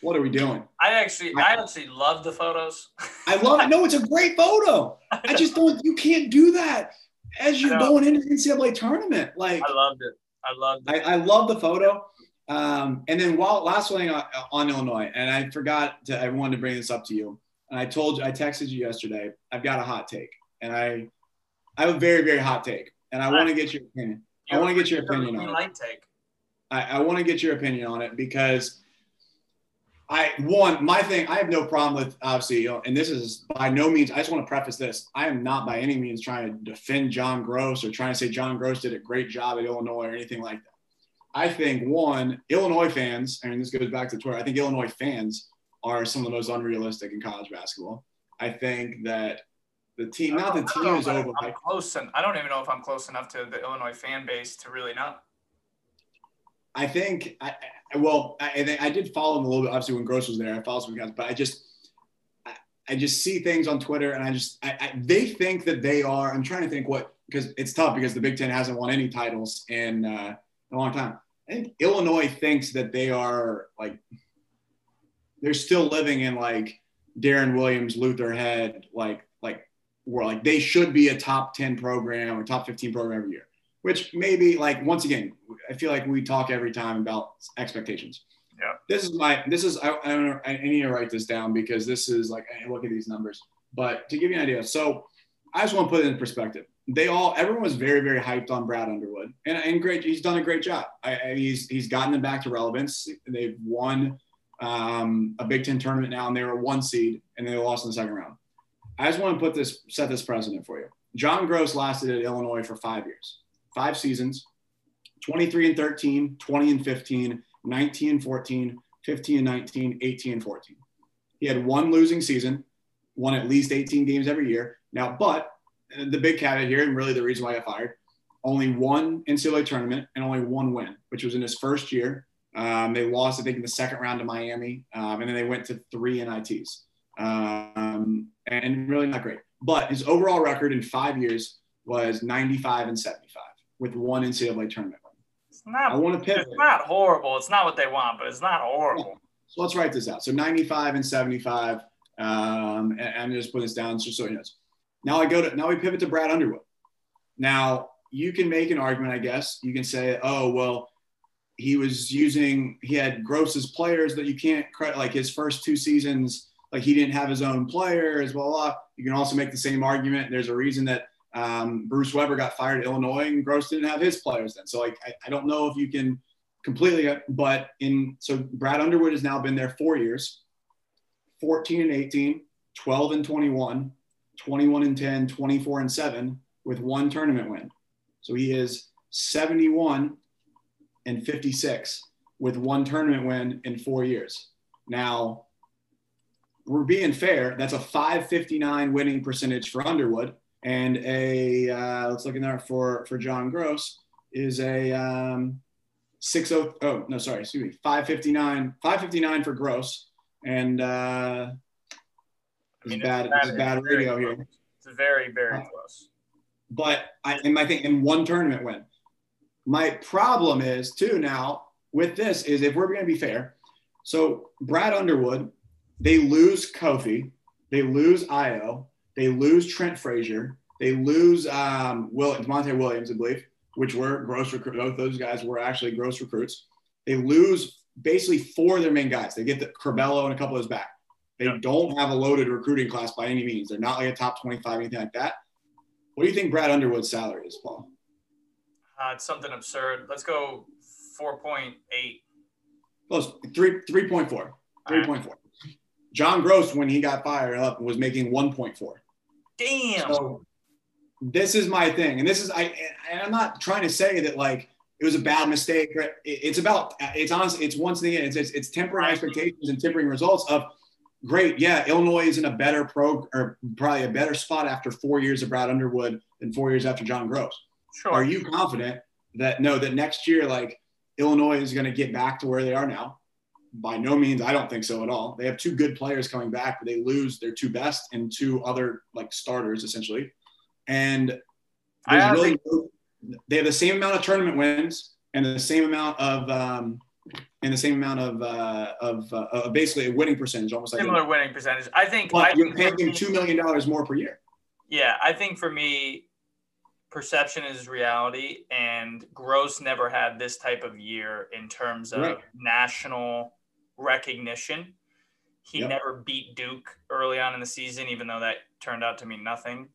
What are we doing? I actually, I, I actually love the photos. I love it. No, it's a great photo. I, I just don't. You can't do that as you're going into the NCAA tournament. Like I loved it. I loved it. I, I love the photo. Um, and then while last one on, on, Illinois, and I forgot to, I wanted to bring this up to you. And I told you, I texted you yesterday, I've got a hot take. And I, I have a very, very hot take. And I want to get your opinion. I want to get your opinion on it. Take. I, I want to get your opinion on it because I, one, my thing, I have no problem with obviously, you know, and this is by no means, I just want to preface this. I am not by any means trying to defend John Groce or trying to say John Groce did a great job at Illinois or anything like that. I think one, Illinois fans, I mean, this goes back to Twitter. I think Illinois fans are some of the most unrealistic in college basketball. I think that the team, not the team is over. I'm close, and I don't even know if I'm close enough to the Illinois fan base to really know. I think, I, well, I, I did follow them a little bit. Obviously, when Groce was there, I followed some guys, but I just, I, I just see things on Twitter, and I just, I, I, they think that they are. I'm trying to think what because it's tough because the Big Ten hasn't won any titles in. Uh, a long time. I think Illinois thinks that they are like they're still living in like Deron Williams, Luther Head, like like where like they should be a top 10 program or top 15 program every year. Which maybe like once again, I feel like we talk every time about expectations. Yeah. This is my this is I, I, don't, know, I need to write this down because this is like I look at these numbers. But to give you an idea, so I just want to put it in perspective they all everyone was very very hyped on Brad Underwood. And, and great he's done a great job. I, I, he's he's gotten them back to relevance. They've won um, a Big Ten tournament now and they were one seed and they lost in the second round. I just want to put this set this precedent for you. John Groce lasted at Illinois for five years. Five seasons. 23 and 13 20 and 15 19 and 14 15 and 19 18 and 14 he had one losing season won at least 18 games every year. Now but the big caveat here, and really the reason why I got fired, only one NCAA tournament and only one win, which was in his first year. Um, they lost, I think, in the second round to Miami, um, and then they went to three NITs, um, and really not great. But his overall record in five years was 95 and 75 with one NCAA tournament win. It's not. I want to pivot. It's not horrible. It's not what they want, but it's not horrible. So let's write this out. So 95 and 75. Um, and, and just put this down just so he knows. Now I go to now we pivot to Brad Underwood. Now you can make an argument, I guess. You can say, oh well, he was using he had Groce's players that you can't credit like his first two seasons, like he didn't have his own players, blah blah. You can also make the same argument. There's a reason that um, Bruce Weber got fired at Illinois and Groce didn't have his players then. So like I, I don't know if you can completely, but in so Brad Underwood has now been there four years, 14 and 18, 12 and 21, 21 and 10, 24 and 7 with one tournament win. So he is 71 and 56 with one tournament win in four years. Now, we're being fair. That's a 559 winning percentage for Underwood, and a uh, let's look in there for for John Groce is a um, 60 oh no sorry excuse me 559 559 for Groce and uh, I mean, it's bad bad very radio close. here It's very, very Uh, close. but I, and I think in one tournament win. My problem is too now with this is if we're going to be fair. So Brad Underwood, they lose Kofi, they lose Ayo, they lose Trent Frazier, they lose um, Will Monte Williams, I believe, which were Groce recruit. Both those guys were actually Groce recruits. They lose basically four of their main guys. They get the Curbelo and a couple of those back. They Yeah. don't have a loaded recruiting class by any means. They're not like a top 25, anything like that. What do you think Brad Underwood's salary is, Paul? Uh, it's something absurd. Let's go 4.8. Close. Three three point four. Three point four. John Groce, when he got fired up, was making one point four. Damn. So this is my thing, and this is I and I'm not trying to say that like it was a bad mistake. It's about it's honestly it's once again it's it's, it's tempering expectations and tempering results of great. Yeah, Illinois is in a better pro or probably a better spot after four years of Brad Underwood than four years after John Groce. sure. Are you confident that no, that next year, like Illinois is going to get back to where they are now? By no means, I don't think so at all. They have two good players coming back, but they lose their two best and two other like starters essentially. And I there's really no- they have the same amount of tournament wins and the same amount of um, and the same amount of uh, of, uh, of basically a winning percentage, almost like. Similar winning percentage. I think. I you're paying me- two million dollars more per year. Yeah, I think for me, perception is reality, and Groce never had this type of year in terms of Right. national recognition. He Yep. never beat Duke early on in the season, even though that turned out to mean nothing.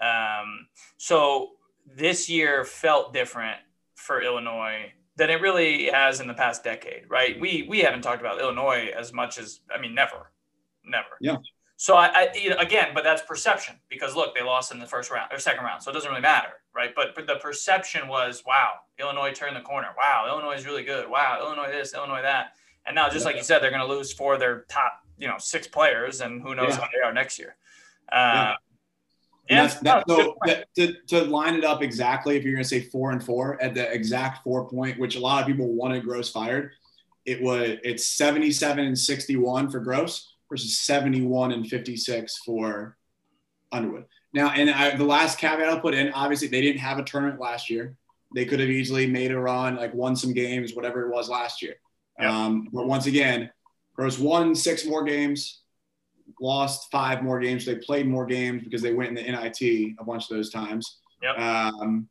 Um, so this year felt different for Illinois than it really has in the past decade, right? We we haven't talked about Illinois as much as I mean, never, never. Yeah. So I, I you know, again, but that's perception because look, they lost in the first round or second round, so it doesn't really matter, right? But, but the perception was, wow, Illinois turned the corner. Wow, Illinois is really good. Wow, Illinois this, Illinois that, and now just like you said, they're going to lose four of their top, you know, six players, and who knows Yeah. how they are next year. Uh, Yeah. And that, so that, to, to line it up exactly, if you're going to say four and four at the exact four point, which a lot of people wanted Groce fired, it was it's 77 and 61 for Groce versus 71 and 56 for Underwood. Now, and I, the last caveat I'll put in, obviously they didn't have a tournament last year. They could have easily made a run, like won some games, whatever it was last year. Yep. Um, but once again, Groce won six more games, lost five more games. They played more games because they went in the NIT a bunch of those times. Yep. Um,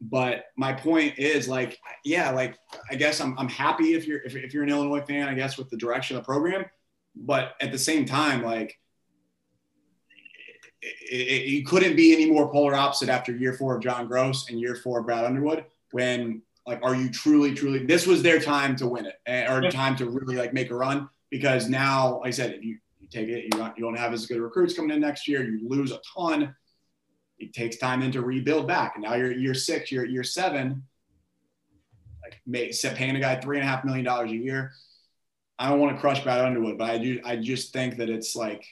but my point is like, yeah, like I guess I'm, I'm happy if you're if, if you're an Illinois fan, I guess with the direction of the program. But at the same time, like it, it, you couldn't be any more polar opposite after year four of John Groce and year four of Brad Underwood. When like, are you truly, truly? This was their time to win it, eh, or time to really like make a run. Because now, like I said, if you take it, you don't, you don't have as good recruits coming in next year. You lose a ton. It takes time then to rebuild back. And now you're year six, you're year seven. Like may, paying a guy three and a half million dollars a year. I don't want to crush Brad Underwood, but I do. I just think that it's like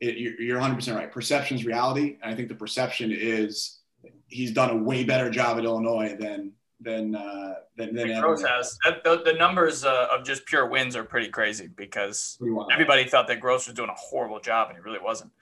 it, you're, you're 100% right. Perception is reality, and I think the perception is he's done a way better job at Illinois than than uh, than, than Groce has That- the, the numbers uh, of just pure wins are pretty crazy because What do you want? everybody thought that Groce was doing a horrible job, and he really wasn't.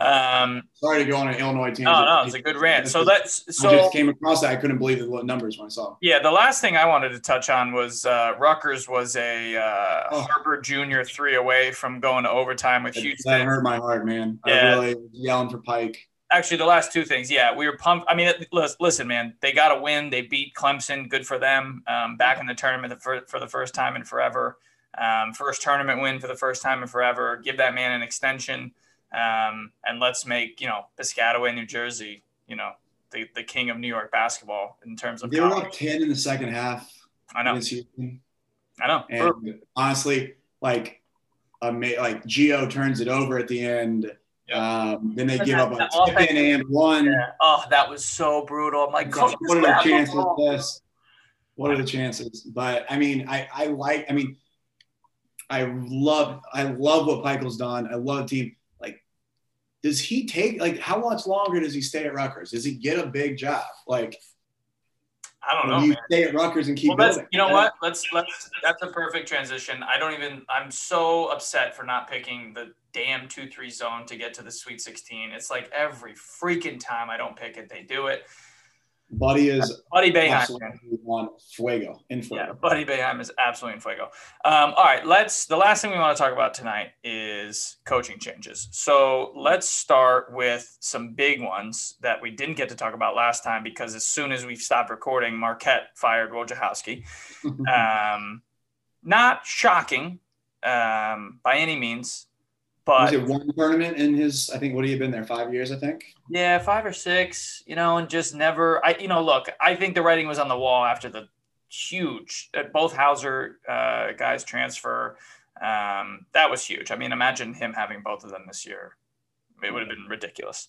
Um, Sorry to go on an Illinois team. no, no, it's a good rant. So that's I so. just came across that. I couldn't believe the numbers when I saw them. Yeah, the last thing I wanted to touch on was uh, Rutgers was a uh, Oh. Harper Junior three away from going to overtime with That, that Houston. hurt my heart, man. Yeah. I really yelling for Pike. Actually, the last two things, yeah, we were pumped. I mean, listen, man, they got a win. They beat Clemson. Good for them. Um, back in the tournament for, for the first time in forever. Um, first tournament win for the first time in forever. Give that man an extension, um, and let's make you know Piscataway, New Jersey, you know the, the king of New York basketball in terms of They were up 10 in the second half I know, I know. And honestly, like, ama- like Geo turns it over at the end, Um, then they And give that- up a tip offense- and one. Yeah. Oh, that was so brutal. I'm like, what are the chances of this? What are the chances? But I mean, I, I like, I mean, I love, I love what Michael's done. I love team. Like, does he take, like, how much longer does he stay at Rutgers? Does he get a big job? Like, I don't know, you man. stay at Rutgers and keep Well, building? you know what? Let's let's. That's a perfect transition. I don't even. I'm so upset for not picking the damn two three zone to get to the Sweet 16. It's like every freaking time I don't pick it, they do it. Buddy is Buddy Boeheim. absolutely on fuego, in Yeah, fuego. Buddy Boeheim is absolutely in fuego. Um, all right, let's. The last thing we want to talk about tonight is coaching changes. So let's start with some big ones that we didn't get to talk about last time because as soon as we stopped recording, Marquette fired Wojciechowski. Um, not shocking um, by any means, Was but it one tournament in his, I think, what have you been there? Five years, I think? yeah, five or six, you know, and just never. I, you know, look, I think the writing was on the wall after the huge uh, both Hauser uh, guys transfer. Um, that was huge. I mean, imagine him having both of them this year. It would have been ridiculous.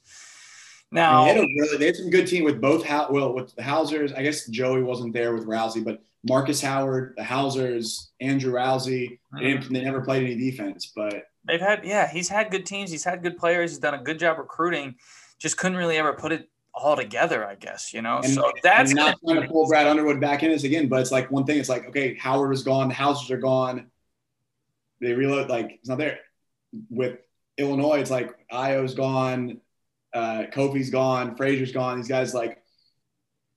I Now, mean, they, had really, they had some good team with both. How well with the Hausers. I guess Joey wasn't there with Rowsey, but Marcus Howard, the Hausers, Andrew Rowsey. They, didn't, they never played any defense, but They've had, yeah, he's had good teams. He's had good players. He's done a good job recruiting. Just couldn't really ever put it all together, I guess, you know? and, so that's and not trying to pull Brad Underwood back in this again. But it's like one thing. It's like okay, Howard is gone. The Hausers are gone. They reload like it's not there. With Illinois, it's like Ayo's gone, uh, Kofi's gone, Frazier's gone. These guys like.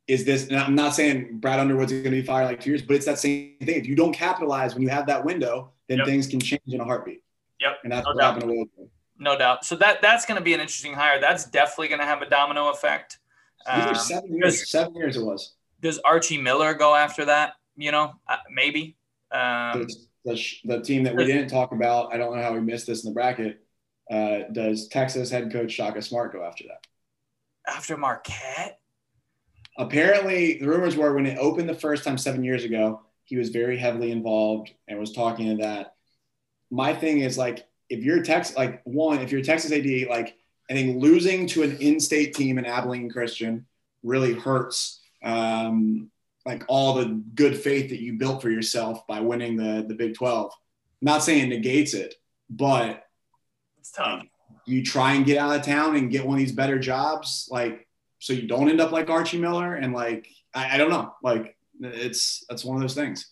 Is this? And I'm not saying Brad Underwood's going to be fired like two years, but it's that same thing. If you don't capitalize when you have that window, then Yep. things can change in a heartbeat. Yep, And that's no what doubt. happened to Wilson. no doubt. So that that's going to be an interesting hire. That's definitely going to have a domino effect. Um, seven years. Seven years it was. Does Archie Miller go after that? You know, uh, maybe. Um, the, the, the team that we didn't talk about, I don't know how we missed this in the bracket. Uh, does Texas head coach Shaka Smart go after that? after Marquette, Apparently, the rumors were when it opened the first time seven years ago, he was very heavily involved and was talking to that. My thing is like, if you're Texas, like one, if you're Texas AD, like I think losing to an in-state team in Abilene Christian really hurts. Um, like all the good faith that you built for yourself by winning the the Big 12. not saying it negates it, but it's tough. you try and get out of town and get one of these better jobs, like so you don't end up like Archie Miller and like I, I don't know, like it's that's one of those things.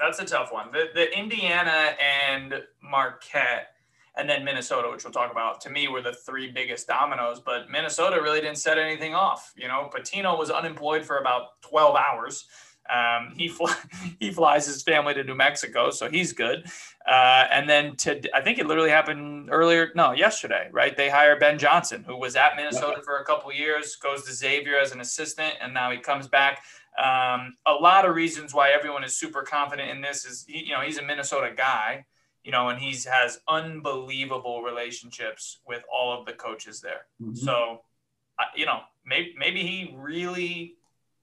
That's a tough one. The, the Indiana and Marquette, and then Minnesota, which we'll talk about, to me were the three biggest dominoes. But Minnesota really didn't set anything off. You know, Pitino was unemployed for about 12 hours. Um, he fly, he flies his family to New Mexico, so he's good. Uh, and then to I think it literally happened earlier, no, yesterday, right? They hire Ben Johnson, who was at Minnesota for a couple years, goes to Xavier as an assistant, and now he comes back. Um, a lot of reasons why everyone is super confident in this is, he, you know, he's a Minnesota guy, you know, and he's has unbelievable relationships with all of the coaches there. Mm-hmm. So, you know, maybe maybe he really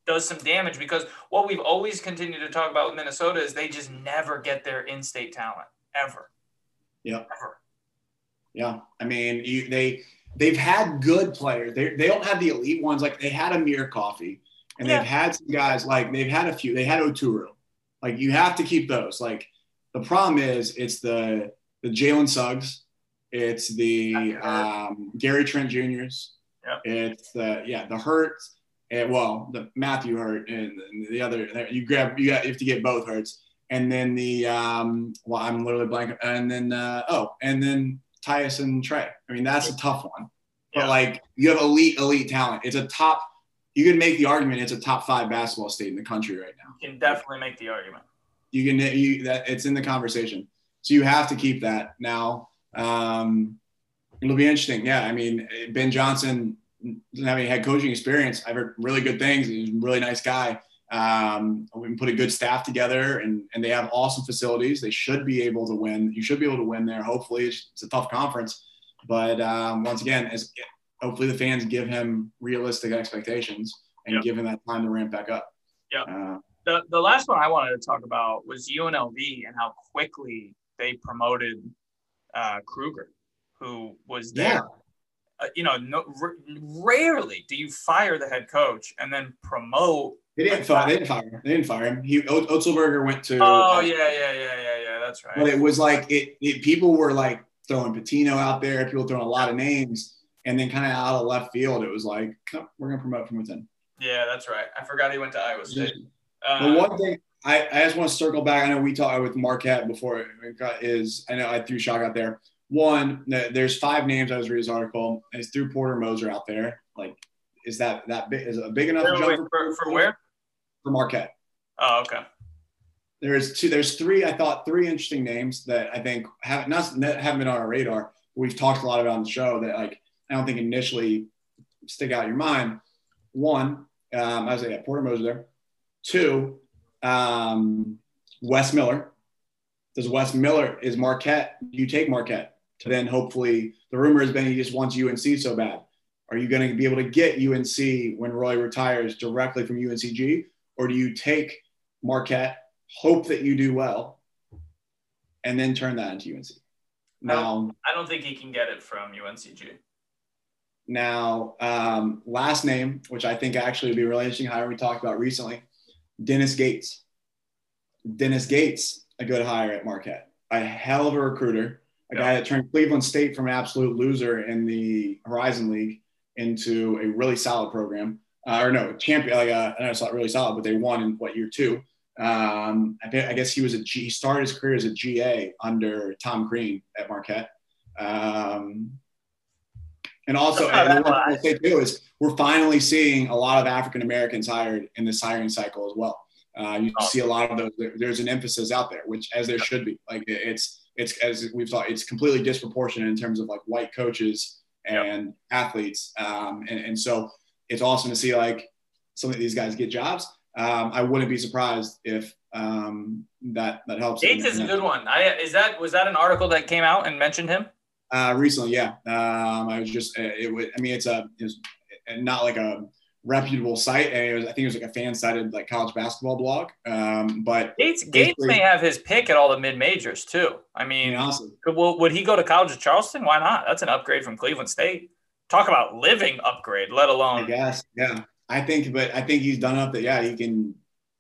does some damage because what we've always continued to talk about with Minnesota is they just never get their in-state talent ever. Yeah. Ever. Yeah, I mean, you, they they've had good players. They they don't have the elite ones. Like they had Amir Coffey, and Yeah. they've had some guys like they've had a few. They had Oturu. Like you have to keep those. Like the problem is it's the the Jalen Suggs, it's the um, Gary Trent Juniors. Yep. It's the yeah the Hurts. And, well, the Matthew Hurt and the other you grab you got you have to get both Hurts. And then the um well I'm literally blank and then uh oh and then Tyus and Trey. I mean that's a tough one. But Yeah. like you have elite elite talent. It's a top you can make the argument it's a top five basketball state in the country right now. You can definitely make the argument. you can you that it's in the conversation. So you have to keep that now. Um it'll be interesting. Yeah i mean ben johnson doesn't have any head coaching experience i've heard really good things. He's a really nice guy. Um we can put a good staff together and and they have awesome facilities. They should be able to win. You should be able to win there. Hopefully it's, it's a tough conference. But um once again as hopefully the fans give him realistic expectations and Yep. give him that time to ramp back up Yeah. uh, the the last one I wanted to talk about was UNLV and how quickly they promoted uh, Kruger. who was there. Yeah. Uh, you know, no, r- rarely do you fire the head coach and then promote. They didn't fire. They didn't fire him. They didn't fire him. He Otzelberger went to. Oh uh, yeah, yeah, yeah, yeah, yeah. That's right. But it was like it, it. People were like throwing Pitino out there. People throwing a lot of names, and then kind of out of left field, it was like we're gonna promote from within. Yeah, that's right. I forgot he went to Iowa State. Um, the one thing I, I just want to circle back. I know we talked with Marquette before. got, Is I know I threw shock out there. One, there's five names. I was reading his article. And it's through Porter Moser out there. Like, is that that big? Is a big enough wait, jump for, for, where? For Marquette. Oh, okay. There's two. There's three. I thought three interesting names that I think haven't not haven't been on our radar. We've talked a lot about on the show that like I don't think initially stick out in your mind. One, um, I was like, Porter Moser there. Two, um, Wes Miller. Does Wes Miller is Marquette? Do you take Marquette to then hopefully the rumor has been he just wants UNC so bad. Are you going to be able to get UNC when Roy retires directly from UNCG, or do you take Marquette, hope that you do well, and then turn that into UNC? Now, I don't, I don't think he can get it from UNCG. Now, um, last name, which I think actually would be really interesting, hire we talked about recently, Dennis Gates. Dennis Gates, a good hire at Marquette, a hell of a recruiter, a guy that turned Cleveland State from an absolute loser in the Horizon League into a really solid program. Uh, or no, champion. Like uh, I know it's not really solid, but they won in what year two. Um, I, I, guess he was a G. He started his career as a GA under Tom Crean at Marquette. Um, and also, and what I say too is we're finally seeing a lot of African Americans hired in this hiring cycle as well. Uh, you see a lot of those. There's an emphasis out there, which as there should be. Like it's it's as we've thought, it's completely disproportionate in terms of like white coaches and yep. athletes. Um, and, and so it's awesome to see like some of these guys get jobs. Um, I wouldn't be surprised if um, that that helps. Gates is a good one. I is that was that an article that came out and mentioned him? Uh, recently, yeah. Um, I was just it, it I mean, it's a it's not like a reputable site. And it was, I think it was like a fan sided like college basketball blog. Um, but Gates Gates may have his pick at all the mid majors too. I mean, awesome. could, well, would he go to college at Charleston? Why not? That's an upgrade from Cleveland State. Talk about living upgrade, let alone. I guess, yeah. I think, but I think he's done up that yeah, he can.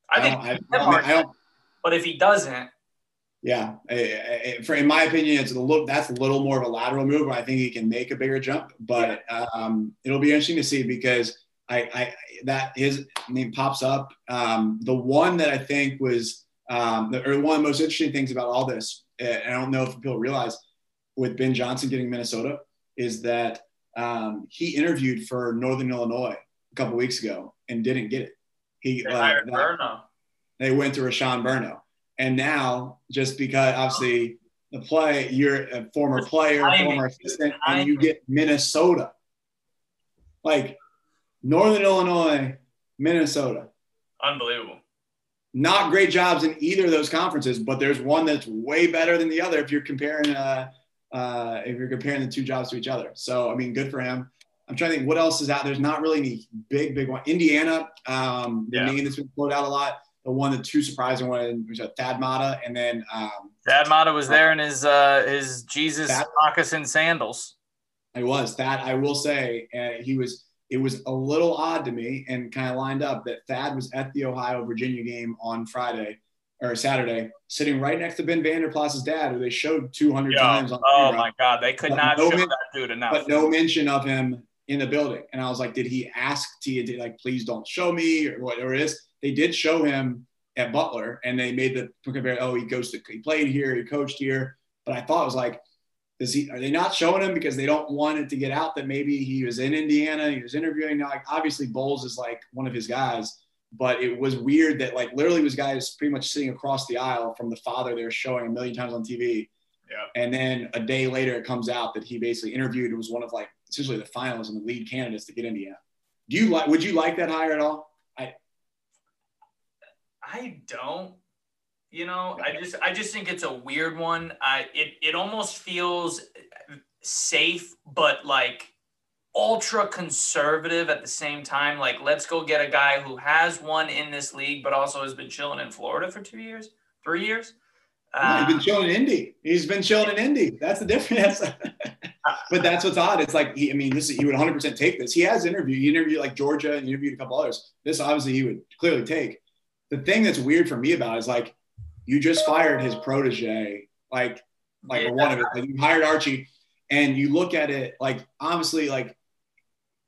I, I think, I, I, mean, I don't. But if he doesn't, yeah, for in my opinion, it's a little that's a little more of a lateral move. I think he can make a bigger jump, but um, it'll be interesting to see because I, I that his name pops up. Um, the one that I think was um, the, or one of the most interesting things about all this, and I don't know if people realize with Ben Johnson getting Minnesota, is that um, he interviewed for Northern Illinois a couple weeks ago and didn't get it. He they uh, hired Burno. They went to Rashon Burno, and now just because obviously the play, you're a former player, former assistant, and you get Minnesota. Like Northern Illinois, Minnesota. Unbelievable. Not great jobs in either of those conferences, but there's one that's way better than the other if you're comparing uh, uh, if you're comparing the two jobs to each other. So I mean, good for him. I'm trying to think what else is out. There's not really any big, big one. Indiana, um, the yeah. name that's been floated out a lot. The one, the two surprising one was a Thad Matta, and then um, Thad Matta was there in his uh, his Jesus Thad, moccasin sandals. He was that. I will say, uh, he was it was a little odd to me and kind of lined up that Thad was at the Ohio Virginia game on Friday or Saturday, sitting right next to Ben Vander Plas's dad, who they showed 200 Yo, times on. Oh my God, they could not no show men- that dude enough. But no mention of him in the building. And I was like, did he ask Tia, like, please don't show me or whatever it is? They did show him at Butler, and they made the compare. Oh, he goes to he played here, he coached here. But I thought it was like does he are they not showing him because they don't want it to get out that maybe he was in Indiana, he was interviewing now like obviously Boals is like one of his guys, but it was weird that like literally was guys pretty much sitting across the aisle from the father they were showing a million times on TV. Yeah. And then a day later it comes out that he basically interviewed and was one of like essentially the finalists and the lead candidates to get Indiana. Do you like would you like that hire at all? I don't you know, I just I just think it's a weird one. I it it almost feels safe, but like ultra conservative at the same time. Like, let's go get a guy who has won in this league, but also has been chilling in Florida for two years, three years. Uh, he's been chilling in Indy. He's been chilling in Indy. That's the difference. but that's what's odd. It's like he, I mean, this he would 100 percent take this. He has interviewed. He interviewed like Georgia and interviewed a couple others. This obviously he would clearly take. The thing that's weird for me about it is like you just fired his protege, like like Yeah. one of it. Like you hired Archie, and you look at it like obviously like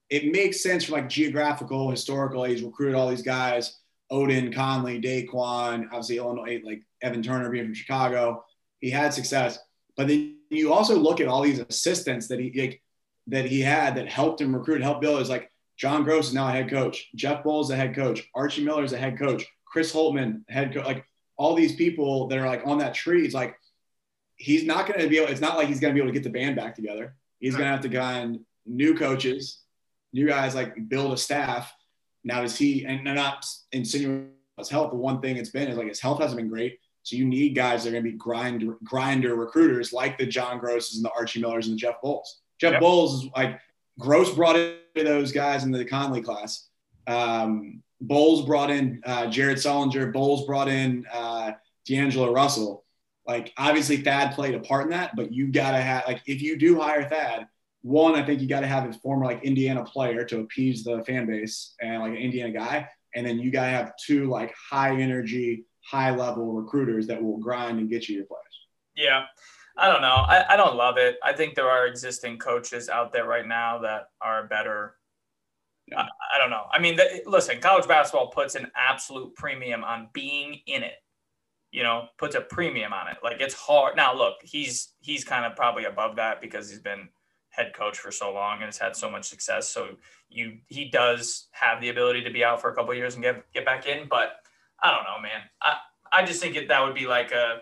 it makes sense from like geographical, historical. He's recruited all these guys: Oden, Conley, Daquan, obviously Illinois, like Evan Turner being from Chicago. He had success, but then you also look at all these assistants that he like, that he had that helped him recruit, help build. Is like John Groce is now a head coach, Jeff Boals is a head coach, Archie Miller is a head coach, Chris Holtmann head coach. Like all these people that are like on that tree. It's like he's not going to be able. It's not like he's going to be able to get the band back together. He's going to have to go find new coaches, new guys, like build a staff. Now does he? And I'm not insinuating his health. The one thing it's been is like his health hasn't been great. So you need guys that are going to be grind grinder recruiters like the John Groces and the Archie Millers and the Jeff Boals. Jeff Yep. Boals is like Groce brought in those guys in the Conley class. Um, Boals brought in uh, Jared Sullinger. Boals brought in uh, D'Angelo Russell. Like obviously Thad played a part in that, but you gotta have like if you do hire Thad, one I think you gotta have a former like Indiana player to appease the fan base and like an Indiana guy, and then you gotta have two like high energy, high level recruiters that will grind and get you your players. Yeah. I don't know. I, I don't love it. I think there are existing coaches out there right now that are better. I, I don't know. I mean, th- listen, college basketball puts an absolute premium on being in it. You know, puts a premium on it. Like it's hard. Now, look, he's he's kind of probably above that because he's been head coach for so long and has had so much success. So you he does have the ability to be out for a couple years and get get back in. But I don't know, man. I I just think it, that would be like a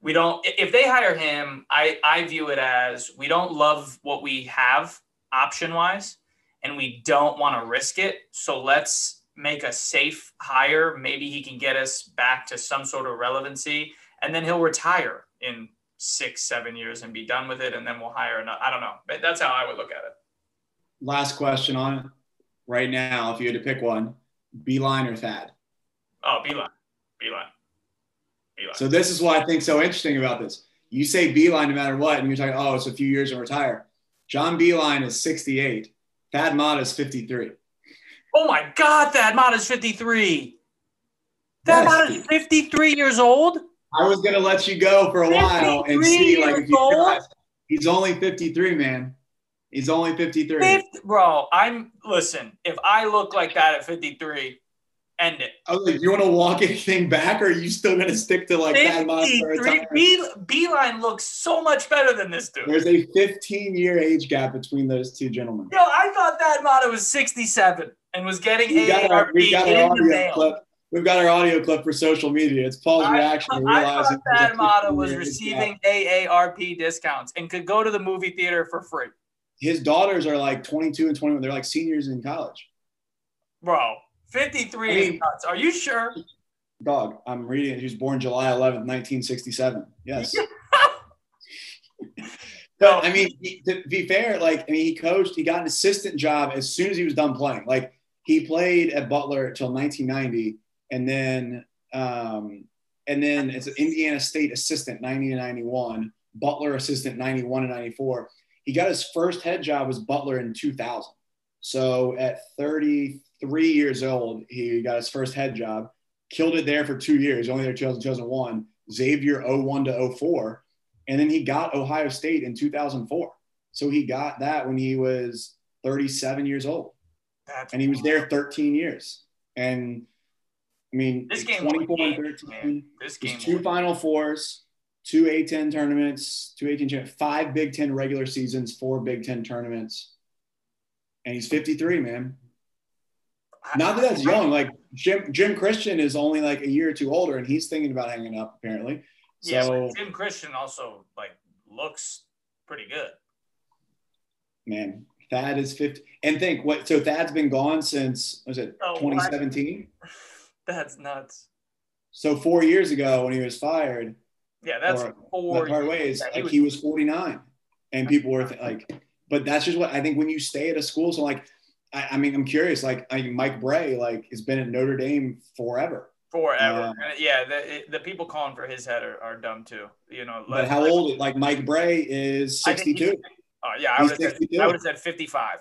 we don't if they hire him i i view it as we don't love what we have option wise and we don't want to risk it so let's make a safe hire maybe he can get us back to some sort of relevancy and then he'll retire in six seven years and be done with it and then we'll hire another i don't know but that's how i would look at it Last question on it right now, if you had to pick one, Beilein or Thad. oh Beilein Beilein Beilein So this is what I think so interesting about this. You say Beilein no matter what, and you're talking, oh, it's a few years and retire. John Beilein is 68. Thad is 53. oh my god that mod is 53 that Yes. mod is 53 years old I was gonna let you go for a while and 53 see like if you old? realize he's only 53, man. He's only 53. Fifth, bro, I'm listen. If I look like that at 53, end it. I was like, you want to walk anything back, or are you still gonna stick to like Thad Mott for 53. retire? B, Beilein looks so much better than this dude. There's a 15 year age gap between those two gentlemen. Yo, I thought that Matta was 67 and was getting We got our, AARP we got our audio clip. We've got our audio clip for social media. It's Paul's I, reaction to I thought that Matta was 15-year gap. receiving AARP discounts and could go to the movie theater for free. his daughters are like 22 and 21. They're like seniors in college. Bro, 53 I is mean- nuts. Are you sure? Dog, I'm reading it. He was born July 11th, 1967. Yes. But I mean, to be fair, like I mean, he coached. He got an assistant job as soon as he was done playing. Like he played at Butler till 1990, and then um, and then as an Indiana State assistant 90 to 91, Butler assistant 91 to 94. He got his first head job was Butler in 2000. So at 33 years old, he got his first head job. Killed it there for two years. Only there 2000 2001. Xavier 01 to 04 and then he got Ohio State in 2004. So he got that when he was 37 years old, That's and he was there 13 years. And I mean, This game 24 and 13, man. This game. two Final Fours, two A10 tournaments, two A10 champ- five Big Ten regular seasons, four Big Ten tournaments, and he's 53, man. Not that that's young. Like Jim Jim Christian is only like a year or two older, and he's thinking about hanging up apparently. Yeah, So but Jim Christian also like looks pretty good. man, Thad is 50. And think what? So Thad's been gone since was it Oh, 2017? That's nuts. So four years ago when he was fired, Yeah, that's Or- four. part ways, Yeah, he like was- he was 49, and people were like, but that's just what I think when you stay at a school. So like, I, I mean, I'm curious. Like, I Mike Brey like has been at Notre Dame forever. forever. Uh, yeah, the the people calling for his head are, are dumb too. You know, But how like- old? Like Mike Brey is I think he's- 62. Oh yeah, I would have said I would have said fifty five.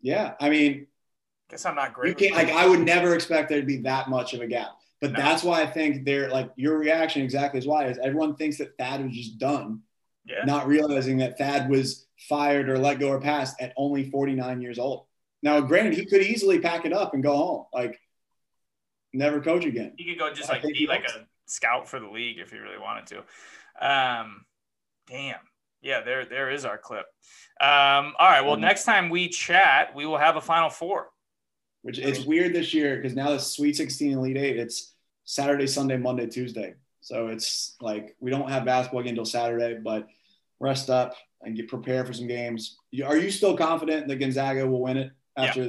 Yeah, I mean, Guess I'm not great. Like, I would never expect there to be that much of a gap. But No. that's why I think they're like your reaction exactly is why is everyone thinks that Thad was just done, yeah. not realizing that Thad was fired or let go or passed at only 49 years old. Now, granted, he could easily pack it up and go home, like never coach again. He could go just I like be like a scout for the league if he really wanted to. Um, damn. Yeah, there there is our clip. Um, all right. Well, Mhm. next time we chat, we will have a final four. Which it's weird this year because now the Sweet 16 Elite Eight, it's Saturday, Sunday, Monday, Tuesday. So it's like we don't have basketball again until Saturday, but rest up and get prepared for some games. Are you still confident that Gonzaga will win it after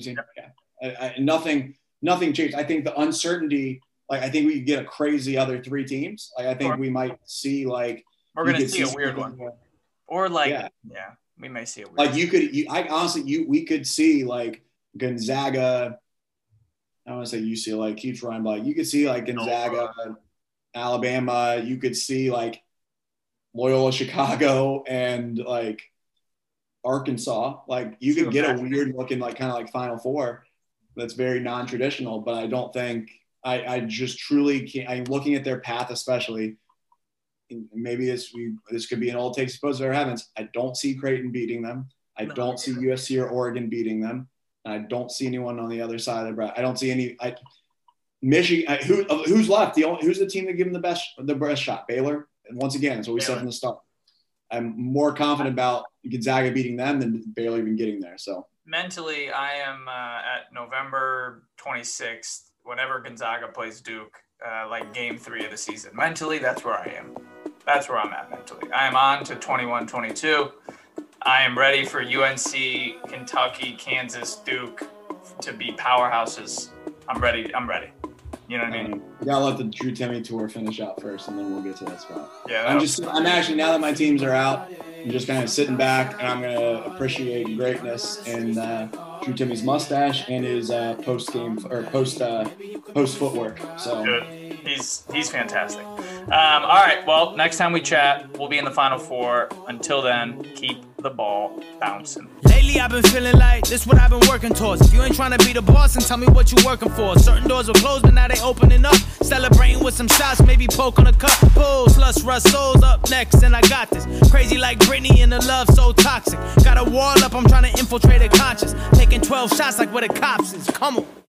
seen? Yeah. I, I, nothing, nothing changed. I think the uncertainty, like I think we could get a crazy other three teams. Like I think Sure. we might see like We're gonna could see a weird one, or like yeah, Yeah. we may see a weird. like you could you I honestly you we could see like Gonzaga I want to say UCLA keeps running but you could see like Gonzaga Alabama you could see like Loyola Chicago and like Arkansas like you could get a weird looking like kind of like final four that's very non-traditional but I don't think I I just truly can't I'm looking at their path especially maybe this we this could be an old take suppose there heavens. I don't see Creighton beating them. I No. don't see USC or Oregon beating them. I don't see anyone on the other side of the bracket. I don't see any. I, Michigan. I, who who's left? The only, who's the team that give them the best the best shot? Baylor. And once again, that's what we said Baylor. from the start. I'm more confident about Gonzaga beating them than barely even getting there. So mentally, I am uh, at November 26th, whenever Gonzaga plays Duke, uh, like game three of the season. Mentally, that's where I am. That's where I'm at mentally. I am on to 21 22. I am ready for UNC, Kentucky, Kansas, Duke to be powerhouses. I'm ready. I'm ready. You know what I mean? um, we gotta let the Drew Timme tour finish out first, and then we'll get to that spot. Yeah. I'm just, I'm actually now that my teams are out, I'm just kind of sitting back, and I'm gonna appreciate greatness in uh, Drew Timme's mustache and his uh, post game or post uh, post footwork. So. He's he's fantastic. Um, all right. Well, next time we chat, we'll be in the final four. Until then, keep the ball bouncing. Lately I've been feeling like this what I've been working towards. If you ain't trying to be the boss, then tell me what you working for. Certain doors were closed, but now they opening up. Celebrating with some shots, maybe poke on a cup. Bulls, lust, rust, souls up next, and I got this. Crazy like Britney and the love so toxic. Got a wall up, I'm trying to infiltrate a conscience. Taking 12 shots like where the cops is. Come on.